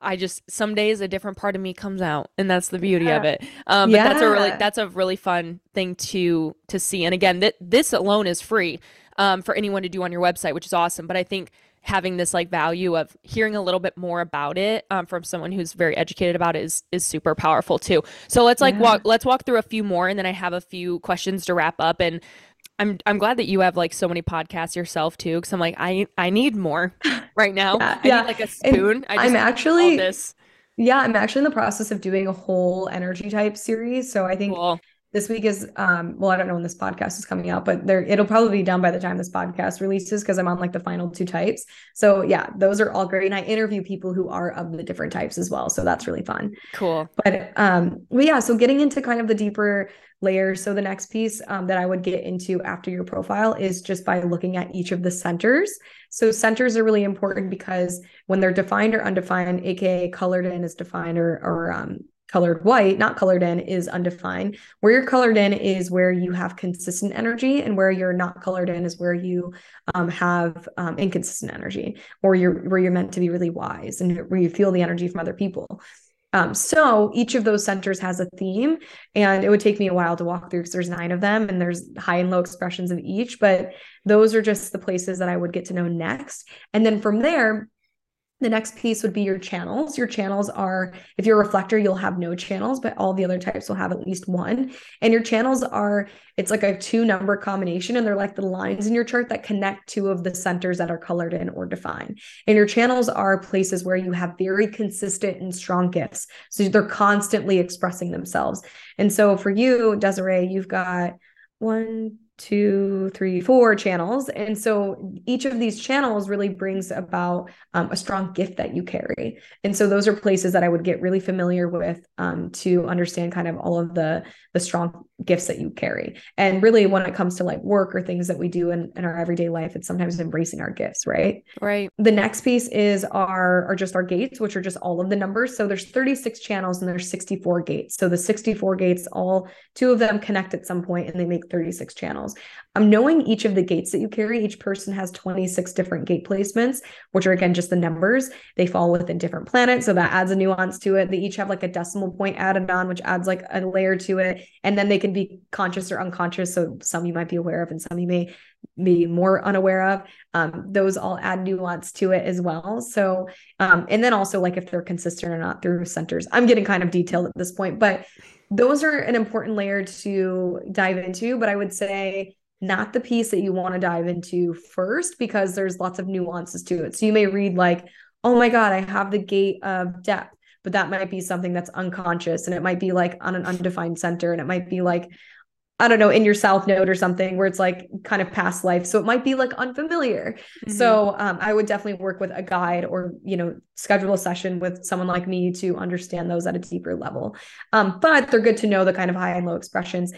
I just some days a different part of me comes out, and that's the beauty yeah. of it. Um, but yeah. that's a really that's a really fun thing to to see. And again, that this alone is free um, for anyone to do on your website, which is awesome. But I think having this like value of hearing a little bit more about it um, from someone who's very educated about it is is super powerful too. So let's like yeah. walk let's walk through a few more, and then I have a few questions to wrap up and. I'm I'm glad that you have like so many podcasts yourself too, because I'm like I I need more right now. yeah, I yeah. need like a spoon. I am actually this. Yeah, I'm actually in the process of doing a whole energy type series. So I think cool this week is um well i don't know when this podcast is coming out but there it'll probably be done by the time this podcast releases because i'm on like the final two types. So yeah those are all great and i interview people who are of the different types as well so that's really fun. Cool. But um well yeah so getting into kind of the deeper layers so the next piece um, that i would get into after your profile is just by looking at each of the centers. So centers are really important because when they're defined or undefined aka colored in is defined or or um, colored white, not colored in, is undefined. Where you're colored in is where you have consistent energy, and where you're not colored in is where you um, have um, inconsistent energy, or you're where you're meant to be really wise and where you feel the energy from other people. Um, so each of those centers has a theme, and it would take me a while to walk through because there's nine of them, and there's high and low expressions of each. But those are just the places that I would get to know next, and then from there the next piece would be your channels. Your channels are, if you're a reflector, you'll have no channels, but all the other types will have at least one. And your channels are, it's like a two number combination, and they're like the lines in your chart that connect two of the centers that are colored in or defined. And your channels are places where you have very consistent and strong gifts. So they're constantly expressing themselves. And so for you, Desiree, you've got one, two, three, four channels. And so each of these channels really brings about um, a strong gift that you carry. And so those are places that I would get really familiar with um, to understand kind of all of the the strong gifts that you carry. And really, when it comes to like work or things that we do in, in our everyday life, it's sometimes embracing our gifts, right? Right. The next piece is our are just our gates, which are just all of the numbers. So there's 36 channels and there's 64 gates. So the 64 gates, all two of them connect at some point and they make 36 channels. I'm um, knowing each of the gates that you carry, each person has 26 different gate placements, which are again just the numbers. They fall within different planets. So that adds a nuance to it. They each have like a decimal point added on, which adds like a layer to it. And then they can be conscious or unconscious. So some you might be aware of and some you may be more unaware of. Um, those all add nuance to it as well. So, um, and then also like if they're consistent or not through centers. I'm getting kind of detailed at this point, but those are an important layer to dive into. But I would say not the piece that you want to dive into first because there's lots of nuances to it. So you may read like, oh my God, I have the gate of depth, but that might be something that's unconscious and it might be like on an undefined center and it might be like, I don't know, in your South Node or something where it's like kind of past life. So it might be like unfamiliar. Mm-hmm. So um, I would definitely work with a guide or, you know, schedule a session with someone like me to understand those at a deeper level. Um, but they're good to know the kind of high and low expressions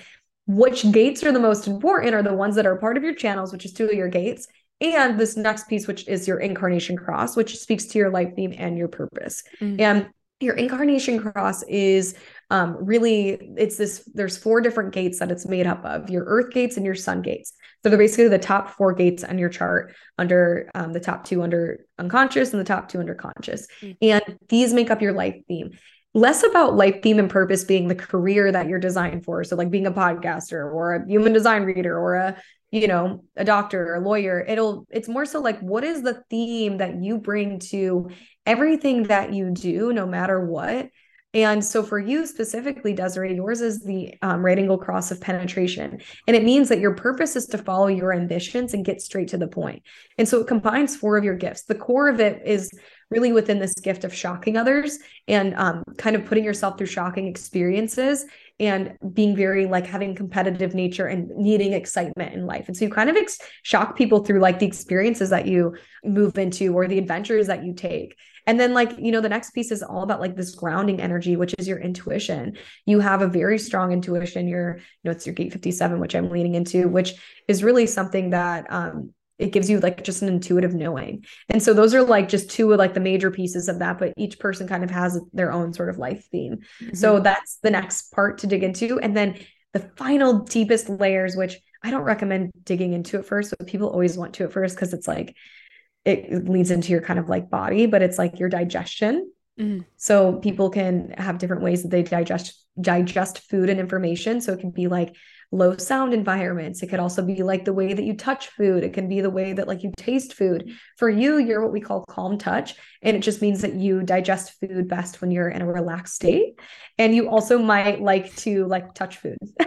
which gates are the most important are the ones that are part of your channels, which is two of your gates. And this next piece, which is your incarnation cross, which speaks to your life theme and your purpose. Mm-hmm. And your incarnation cross is um, really it's this there's four different gates that it's made up of your earth gates and your sun gates so they're basically the top four gates on your chart under um, the top two under unconscious and the top two under conscious mm-hmm. and these make up your life theme less about life theme and purpose being the career that you're designed for. So like being a podcaster or a human design reader or a, you know, a doctor or a lawyer. It'll it's more so like what is the theme that you bring to everything that you do, no matter what. And so for you specifically, Desiree, yours is the um, right angle cross of penetration. And it means that your purpose is to follow your ambitions and get straight to the point. And so it combines four of your gifts. The core of it is really within this gift of shocking others and um, kind of putting yourself through shocking experiences and being very like having competitive nature and needing excitement in life. And so you kind of ex- shock people through like the experiences that you move into or the adventures that you take. And then, like, you know, the next piece is all about like this grounding energy, which is your intuition. You have a very strong intuition. Your, you know, it's your gate 57, which I'm leaning into, which is really something that um, it gives you like just an intuitive knowing. And so those are like just two of like the major pieces of that, but each person kind of has their own sort of life theme. Mm-hmm. So that's the next part to dig into. And then the final deepest layers, which I don't recommend digging into it first, but people always want to at first because it's like it leads into your kind of like body, but it's like your digestion. Mm. So people can have different ways that they digest digest food and information. So it can be like low sound environments. It could also be like the way that you touch food. It can be the way that like you taste food. For you, you're what we call calm touch. And it just means that you digest food best when you're in a relaxed state. And you also might like to like touch food.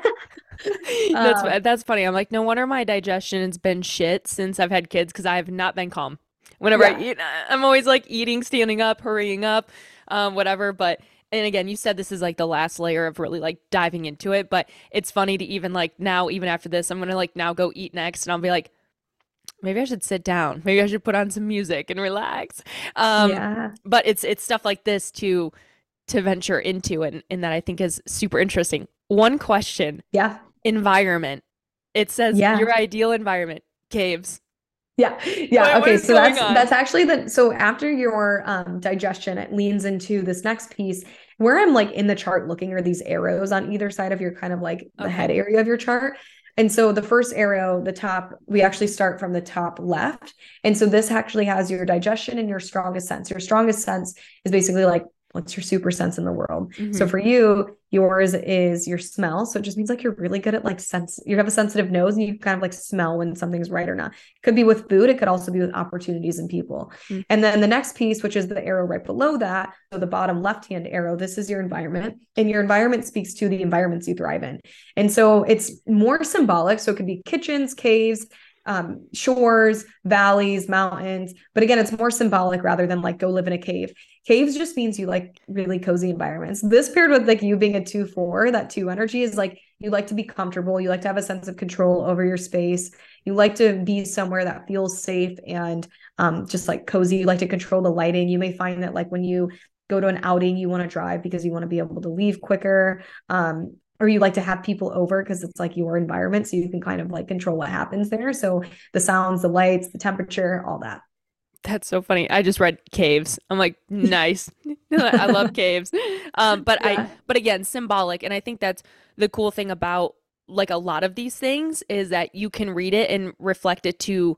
that's um, that's funny. I'm like, no wonder my digestion's been shit since I've had kids because I have not been calm. Whenever yeah. I eat, I'm always like eating, standing up, hurrying up, um, whatever. But and again, you said this is like the last layer of really like diving into it, but it's funny to even like now, even after this, I'm gonna like now go eat next and I'll be like, maybe I should sit down. Maybe I should put on some music and relax. Um, yeah. But it's it's stuff like this to to venture into and, and that I think is super interesting. One question. Yeah. Environment. It says yeah. your ideal environment, caves. Yeah. Yeah. What, okay. What so that's on? that's actually the so after your um digestion, it leans into this next piece where I'm like in the chart looking are these arrows on either side of your kind of like the okay. head area of your chart. And so the first arrow, the top, we actually start from the top left. And so this actually has your digestion and your strongest sense. Your strongest sense is basically like what's your super sense in the world. Mm-hmm. So for you, yours is your smell. So it just means like you're really good at like sense. You have a sensitive nose and you kind of like smell when something's right or not. It could be with food. It could also be with opportunities and people. Mm-hmm. And then the next piece, which is the arrow right below that, so the bottom left hand arrow, this is your environment. And your environment speaks to the environments you thrive in. And so it's more symbolic. So it could be kitchens, caves, um, shores, valleys, mountains. But again, it's more symbolic rather than like go live in a cave. Caves just means you like really cozy environments. This paired with like you being a two four, that two energy is like you like to be comfortable. You like to have a sense of control over your space. You like to be somewhere that feels safe and um, just like cozy. You like to control the lighting. You may find that like when you go to an outing, you want to drive because you want to be able to leave quicker. Um, or you like to have people over because it's like your environment so you can kind of like control what happens there. So the sounds the lights the temperature all that. That's so funny. I just read caves. I'm like nice. I love caves. Um but yeah. i but again symbolic and i think that's the cool thing about like a lot of these things is that you can read it and reflect it to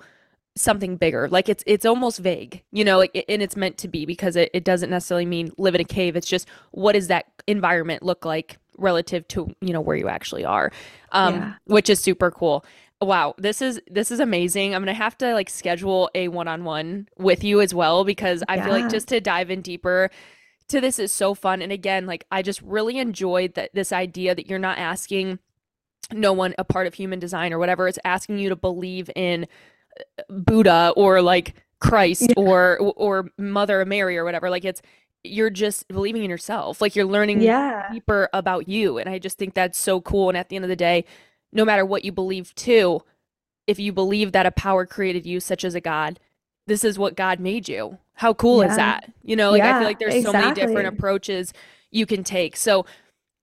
something bigger. Like it's it's almost vague you know like, and it's meant to be because it, it doesn't necessarily mean live in a cave. It's just what does that environment look like relative to you know where you actually are um yeah. which is super cool wow this is this is amazing i'm gonna have to like schedule a one-on-one with you as well because i yeah. feel like just to dive in deeper to this is so fun and again like i just really enjoyed that this idea that you're not asking no one a part of human design or whatever it's asking you to believe in uh, buddha or like christ yeah. or or mother mary or whatever like it's you're just believing in yourself. Like you're learning yeah. deeper about you. And I just think that's so cool. And at the end of the day, no matter what you believe to, if you believe that a power created you, such as a God, this is what God made you. How cool yeah. is that? You know, like yeah, I feel like there's exactly. so many different approaches you can take. So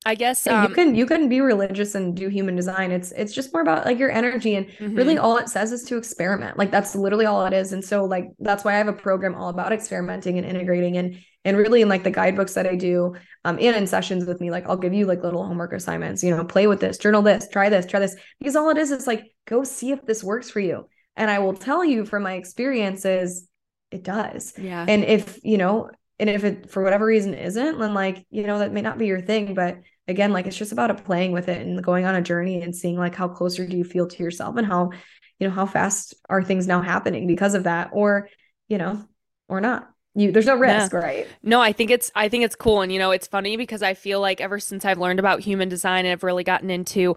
I guess um, you can you can be religious and do human design. It's it's just more about like your energy and mm-hmm. really all it says is to experiment. Like that's literally all it is. And so like that's why I have a program all about experimenting and integrating and and really in like the guidebooks that I do um and in sessions with me like I'll give you like little homework assignments, you know, play with this, journal this, try this, try this because all it is is like go see if this works for you. And I will tell you from my experiences it does. Yeah. And if, you know, and if it for whatever reason isn't, then like, you know, that may not be your thing, but again like it's just about playing with it and going on a journey and seeing like how closer do you feel to yourself and how you know how fast are things now happening because of that or you know or not you there's no risk yeah. right no i think it's i think it's cool and you know it's funny because i feel like ever since i've learned about human design and i've really gotten into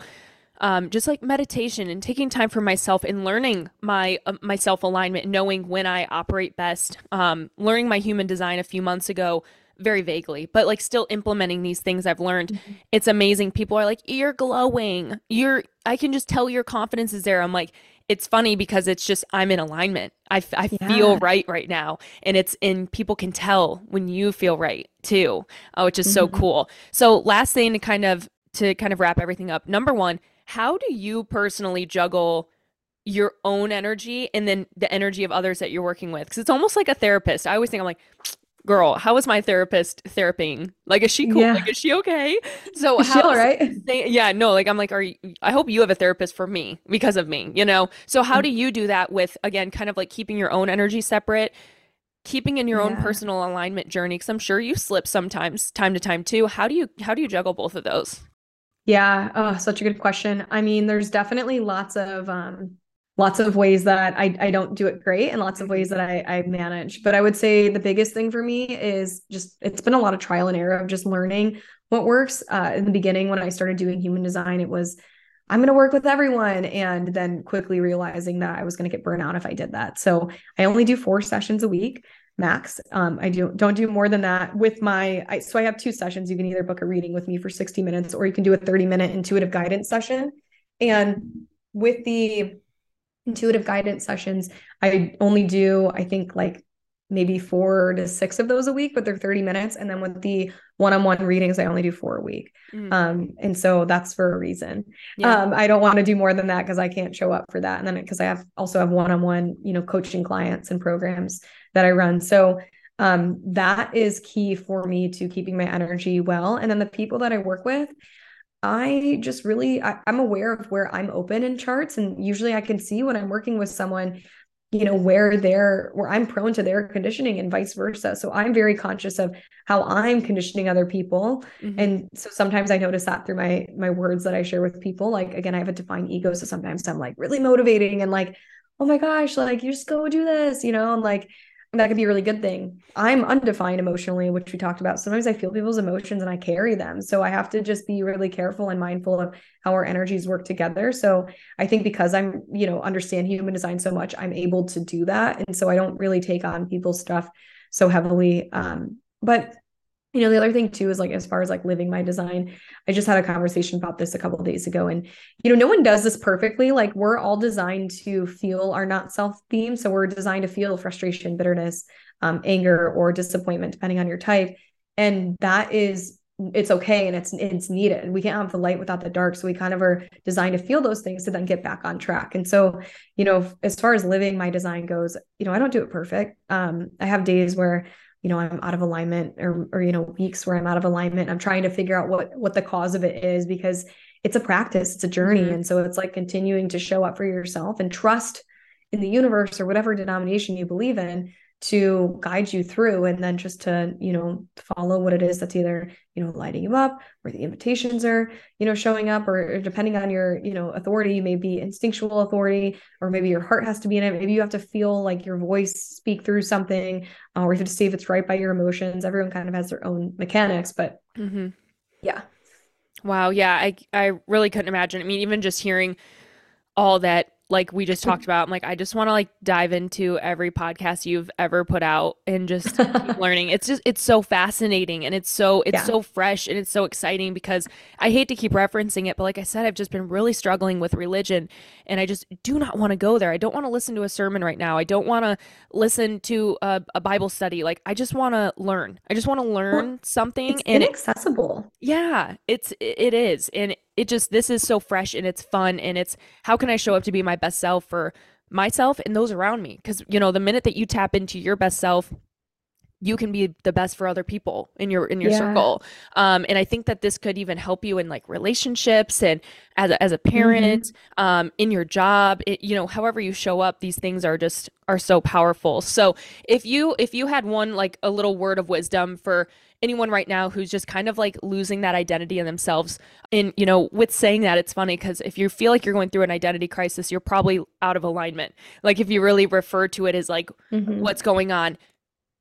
um, just like meditation and taking time for myself and learning my uh, my self alignment knowing when i operate best um, learning my human design a few months ago very vaguely, but like still implementing these things I've learned. Mm-hmm. It's amazing. People are like, "You're glowing. You're I can just tell your confidence is there." I'm like, it's funny because it's just I'm in alignment. I, I yeah. feel right right now, and it's and people can tell when you feel right too, uh, which is mm-hmm. so cool. So last thing to kind of to kind of wrap everything up. Number one, how do you personally juggle? your own energy and then the energy of others that you're working with because it's almost like a therapist i always think i'm like girl, how is my therapist theraping? Like, is she cool? Yeah. Like, is she okay? So is how, right? They, yeah, no, like I'm like, are you, I hope you have a therapist for me because of me, you know? So how mm-hmm. do you do that with, again, kind of like keeping your own energy separate, keeping in your yeah. own personal alignment journey? Cause I'm sure you slip sometimes time to time too. How do you, how do you juggle both of those? Yeah. Oh, such a good question. I mean, there's definitely lots of, um, lots of ways that I, I don't do it great and lots of ways that I, I manage. But I would say the biggest thing for me is just it's been a lot of trial and error of just learning what works. Uh, in the beginning, when I started doing human design, it was I'm going to work with everyone. And then quickly realizing that I was going to get burnt out if I did that. So I only do four sessions a week max. Um, I do don't do more than that with my. I, so I have two sessions. You can either book a reading with me for 60 minutes, or you can do a 30 minute intuitive guidance session. And with the intuitive guidance sessions. I only do, I think, like maybe four to six of those a week, but they're 30 minutes. And then with the one-on-one readings, I only do four a week. Mm. Um, and so that's for a reason. Yeah. Um, I don't want to do more than that because I can't show up for that. And then because I have also have one-on-one, you know, coaching clients and programs that I run. So um, that is key for me to keeping my energy well. And then the people that I work with, I just really I, am aware of where I'm open in charts, and usually I can see when I'm working with someone, you know, where they're where I'm prone to their conditioning and vice versa. So I'm very conscious of how I'm conditioning other people, mm-hmm. and so sometimes I notice that through my my words that I share with people. Like again, I have a defined ego, so sometimes I'm like really motivating and like, oh my gosh, like you just go do this, you know, and like that could be a really good thing. I'm undefined emotionally, which we talked about. Sometimes I feel people's emotions and I carry them. So I have to just be really careful and mindful of how our energies work together. So I think because I'm, you know, understand human design so much, I'm able to do that. And so I don't really take on people's stuff so heavily. Um, but you know the other thing too is like as far as like living my design i just had a conversation about this a couple days ago and you know no one does this perfectly. Like we're all designed to feel our not self theme. So we're designed to feel frustration bitterness um, anger or disappointment depending on your type. And that is it's okay and it's it's needed. We can't have the light without the dark. So we kind of are designed to feel those things to then get back on track. And so you know as far as living my design goes you know i don't do it perfect. Um i have days where you know i'm out of alignment or or you know weeks where i'm out of alignment i'm trying to figure out what what the cause of it is because it's a practice it's a journey mm-hmm. and so it's like continuing to show up for yourself and trust in the universe or whatever denomination you believe in to guide you through and then just to you know follow what it is that's either you know lighting you up or the invitations are you know showing up or depending on your you know authority maybe instinctual authority or maybe your heart has to be in it. Maybe you have to feel like your voice speak through something uh, or you have to see if it's right by your emotions. Everyone kind of has their own mechanics but mm-hmm. yeah. Wow. Yeah. I i really couldn't imagine. I mean even just hearing all that like we just talked about. I'm like, I just want to like dive into every podcast you've ever put out and just keep learning. It's just it's so fascinating and it's so it's yeah. so fresh and it's so exciting because I hate to keep referencing it, but like I said, I've just been really struggling with religion and I just do not want to go there. I don't want to listen to a sermon right now. I don't want to listen to a, a, Bible study. Like I just want to learn. I just want to learn well, something it's and inaccessible. It, yeah, it's it is and it just this is so fresh and it's fun and it's how can I show up to be my best self for myself and those around me because you know the minute that you tap into your best self you can be the best for other people in your in your yeah. circle um, and i think that this could even help you in like relationships and as a, as a parent mm-hmm. um, in your job it, you know however you show up these things are just are so powerful so if you if you had one like a little word of wisdom for anyone right now who's just kind of like losing that identity in themselves. And, you know, with saying that, it's funny because if you feel like you're going through an identity crisis, you're probably out of alignment. Like if you really refer to it as like mm-hmm. what's going on,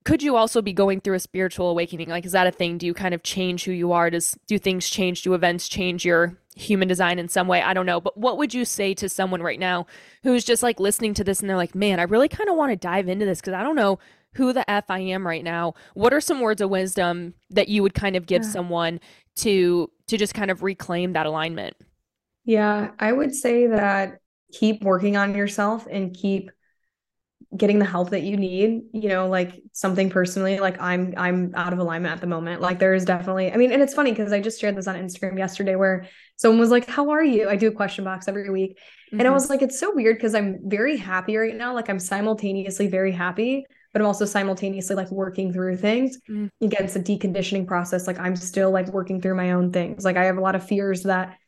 could you also be going through a spiritual awakening? Like, is that a thing? Do you kind of change who you are? Does do things change? Do events change your human design in some way? I don't know. But what would you say to someone right now who's just like listening to this and they're like, man, I really kind of want to dive into this because I don't know who the F I am right now. What are some words of wisdom that you would kind of give yeah. someone to to just kind of reclaim that alignment? Yeah, I would say that keep working on yourself and keep getting the help that you need you know like something personally like i'm i'm out of alignment at the moment like there is definitely i mean and it's funny because i just shared this on instagram yesterday where someone was like how are you i do a question box every week mm-hmm. and i mm-hmm. was like it's so weird because i'm very happy right now like i'm simultaneously very happy but I'm also simultaneously like working through things. Mm. Again, it's a deconditioning process. Like I'm still like working through my own things. Like I have a lot of fears that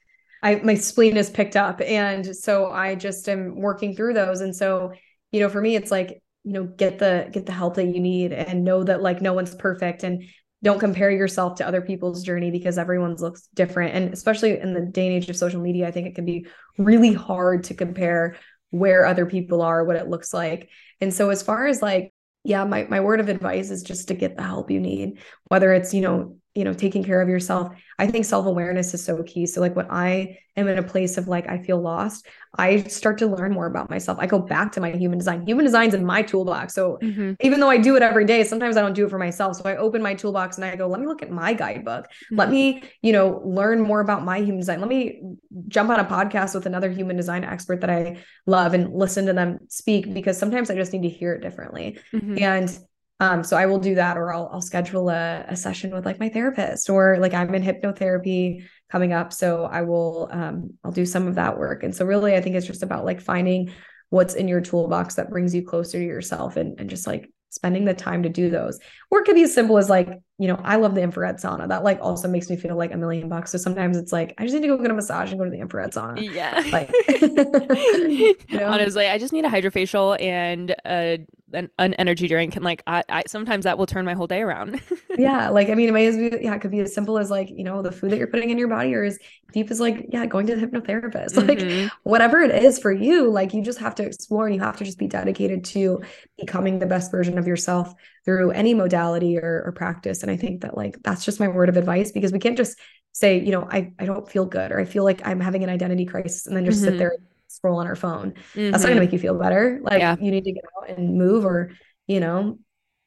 I my spleen is picked up. And so I just am working through those. And so, you know, for me, it's like, you know, get the get the help that you need and know that like no one's perfect and don't compare yourself to other people's journey because everyone's looks different. And especially in the day and age of social media, I think it can be really hard to compare where other people are, what it looks like. And so as far as like yeah, my, my word of advice is just to get the help you need, whether it's, you know, you know taking care of yourself. I think self-awareness is so key. So like when i am in a place of like i feel lost i start to learn more about myself. I go back to my human design. Human design's in my toolbox. So mm-hmm. even though i do it every day sometimes i don't do it for myself. So i open my toolbox and i go let me look at my guidebook. Mm-hmm. let me you know learn more about my human design. Let me jump on a podcast with another human design expert that i love and listen to them speak because sometimes i just need to hear it differently. Mm-hmm. and um, so I will do that, or I'll I'll schedule a, a session with like my therapist, or like I'm in hypnotherapy coming up, so I will um, I'll do some of that work. And so really, I think it's just about like finding what's in your toolbox that brings you closer to yourself, and and just like spending the time to do those. Or it could be as simple as like, you know, I love the infrared sauna. That like also makes me feel like a million bucks. So sometimes it's like, I just need to go get a massage and go to the infrared sauna. Yeah. Like, you know? honestly, I just need a hydrofacial and a an, an energy drink and like I, I sometimes that will turn my whole day around yeah like i mean it might as be yeah it could be as simple as like you know the food that you're putting in your body or as deep as like yeah going to the hypnotherapist mm-hmm. like whatever it is for you like you just have to explore and you have to just be dedicated to becoming the best version of yourself through any modality or, or practice and i think that like that's just my word of advice because we can't just say you know i, I don't feel good or i feel like i'm having an identity crisis and then just mm-hmm. sit there and scroll on our phone. Mm-hmm. That's not gonna mm-hmm. make you feel better. Like yeah. you need to get out and move or, you know,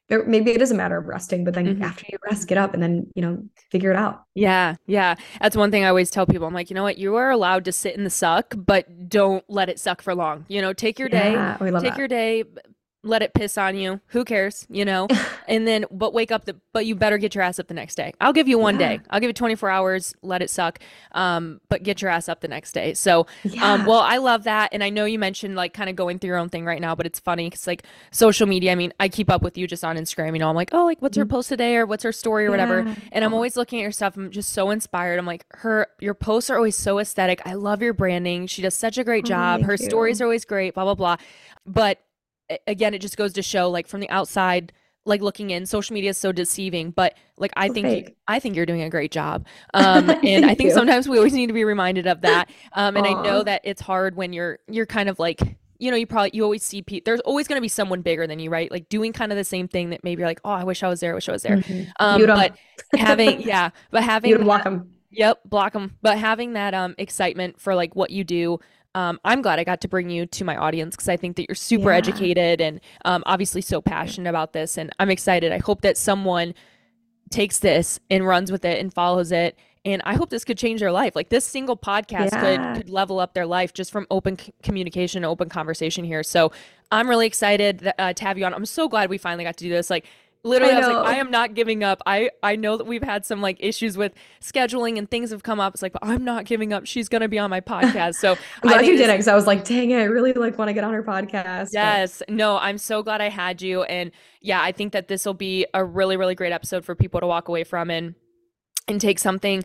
maybe it is a matter of resting, but then mm-hmm. after you rest, get up and then, you know, figure it out. Yeah. Yeah. That's one thing I always tell people. I'm like, you know what? You are allowed to sit in the suck, but don't let it suck for long. You know, take your yeah, day, take that. your day, let it piss on you. Who cares, you know? and then, but wake up the, but you better get your ass up the next day. I'll give you one yeah. day. I'll give you 24 hours, let it suck. Um, but get your ass up the next day. So, um, yeah. um, well, I love that. And I know you mentioned like kind of going through your own thing right now, but it's funny because like social media, I mean, I keep up with you just on Instagram, you know, I'm like, oh, like what's her mm-hmm. post today or what's her story or whatever. Yeah. And I'm always looking at your stuff. I'm just so inspired. I'm like, her, your posts are always so aesthetic. I love your branding. She does such a great oh, job. Her you. stories are always great, blah, blah, blah. But again, it just goes to show like from the outside, like looking in, social media is so deceiving. But like I think you, I think you're doing a great job. Um, and I think you. sometimes we always need to be reminded of that. Um, and Aww. I know that it's hard when you're you're kind of like you know, you probably you always see people. There's always going to be someone bigger than you, right? Like doing kind of the same thing that maybe you're like, oh, I wish I was there. I wish I was there. Mm-hmm. Um, but having, yeah, but having you block them. Yep, block them. But having that um excitement for like what you do, um, I'm glad I got to bring you to my audience because I think that you're super yeah. educated and um, obviously so passionate about this. And I'm excited. I hope that someone takes this and runs with it and follows it. And I hope this could change their life. Like this single podcast yeah. could could level up their life just from open c- communication, open conversation here. So I'm really excited that, uh, to have you on. I'm so glad we finally got to do this. Like literally I, I, was like i am not giving up. I i know that we've had some like issues with scheduling and things have come up. It's like but i'm not giving up. She's gonna be on my podcast. So i'm glad you did it because i was like dang it i really like want to get on her podcast yes. But. no i'm so glad i had you and yeah i think that this will be a really really great episode for people to walk away from and and take something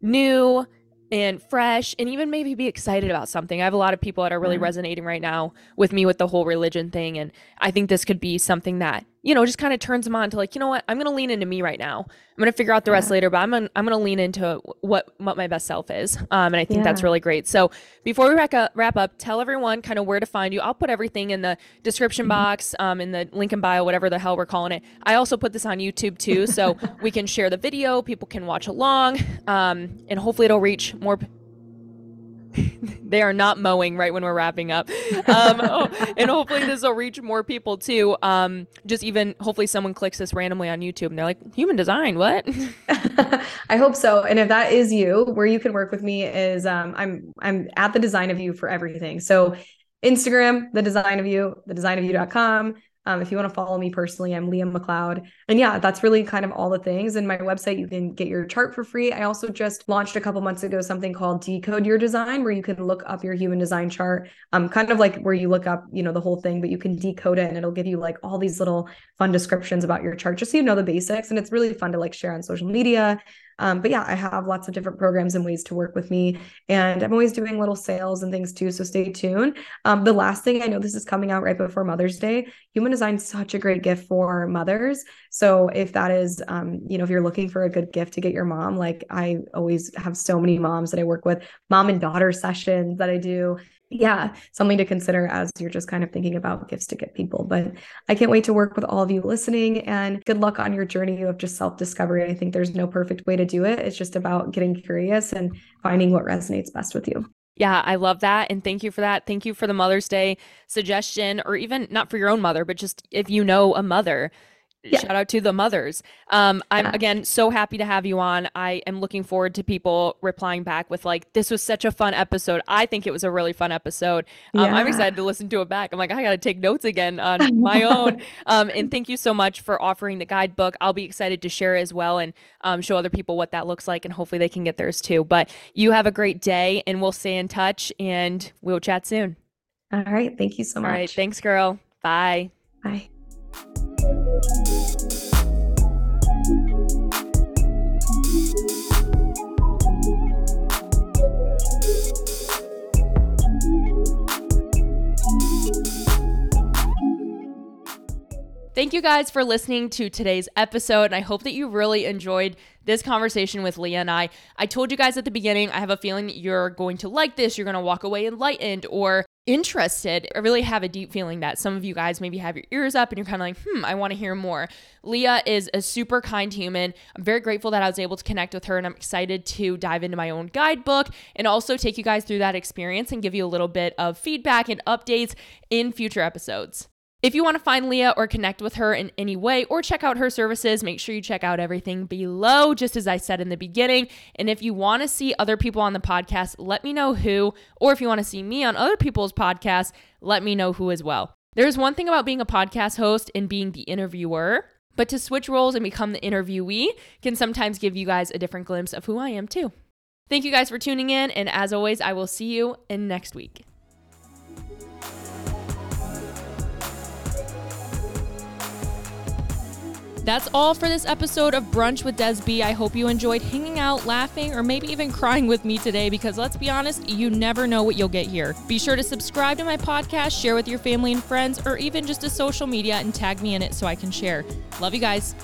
new and fresh and even maybe be excited about something. I have a lot of people that are really mm-hmm. resonating right now with me with the whole religion thing and I think this could be something that you know, just kind of turns them on to like, you know what, I'm gonna lean into me right now. I'm gonna figure out the rest later, but I'm gonna I'm gonna lean into what what my best self is. Um, and I think yeah. that's really great. So before we wrap up, wrap up, tell everyone kind of where to find you. I'll put everything in the description mm-hmm. box, um, in the link in bio, whatever the hell we're calling it. I also put this on YouTube too, so we can share the video, people can watch along, um, and hopefully it'll reach more they are not mowing right when we're wrapping up. Um, oh, and hopefully this will reach more people too. Um, just even hopefully someone clicks this randomly on YouTube and they're like, human design, what? I hope so. And if that is you, where you can work with me is um, I'm I'm at the design of you for everything. So Instagram, the design of you, the design of you.com. Um, if you want to follow me personally, I'm Leah McCloud. And yeah, that's really kind of all the things. And my website, you can get your chart for free. I also just launched a couple months ago something called Decode Your Design, where you can look up your human design chart, um, kind of like where you look up, you know, the whole thing, but you can decode it and it'll give you like all these little fun descriptions about your chart, just so you know the basics. And it's really fun to like share on social media. Um, but yeah, I have lots of different programs and ways to work with me. And I'm always doing little sales and things too. So stay tuned. Um, the last thing I know this is coming out right before Mother's Day. Human design such a great gift for mothers. So if that is, um, you know, if you're looking for a good gift to get your mom, like I always have so many moms that I work with, mom and daughter sessions that I do yeah, something to consider as you're just kind of thinking about gifts to get people. But I can't wait to work with all of you listening and good luck on your journey of just self discovery. I think there's no perfect way to do it. It's just about getting curious and finding what resonates best with you. Yeah, I love that. And thank you for that. Thank you for the Mother's Day suggestion, or even not for your own mother, but just if you know a mother yeah. shout out to the mothers. Um, I'm yeah. again so happy to have you on. I am looking forward to people replying back with like, "This was such a fun episode." I think it was a really fun episode. Um, yeah. I'm excited to listen to it back. I'm like, I got to take notes again on my own. Um, and thank you so much for offering the guidebook. I'll be excited to share as well and um, show other people what that looks like, and hopefully they can get theirs too. But you have a great day, and we'll stay in touch, and we'll chat soon. All right. Thank you so much. All right. Thanks, girl. Bye. Bye. Thank you guys for listening to today's episode. And I hope that you really enjoyed this conversation with Leah and I. I told you guys at the beginning, I have a feeling you're going to like this. You're going to walk away enlightened or interested. I really have a deep feeling that some of you guys maybe have your ears up and you're kind of like, hmm, I want to hear more. Leah is a super kind human. I'm very grateful that I was able to connect with her and I'm excited to dive into my own guidebook and also take you guys through that experience and give you a little bit of feedback and updates in future episodes. If you want to find Leah or connect with her in any way or check out her services, make sure you check out everything below, just as I said in the beginning. And if you want to see other people on the podcast, let me know who. Or if you want to see me on other people's podcasts, let me know who as well. There's one thing about being a podcast host and being the interviewer, but to switch roles and become the interviewee can sometimes give you guys a different glimpse of who I am too. Thank you guys for tuning in. And as always, I will see you in next week. That's all for this episode of Brunch with Des. I hope you enjoyed hanging out, laughing, or maybe even crying with me today because let's be honest, you never know what you'll get here. Be sure to subscribe to my podcast, share with your family and friends, or even just a social media and tag me in it so I can share. Love you guys.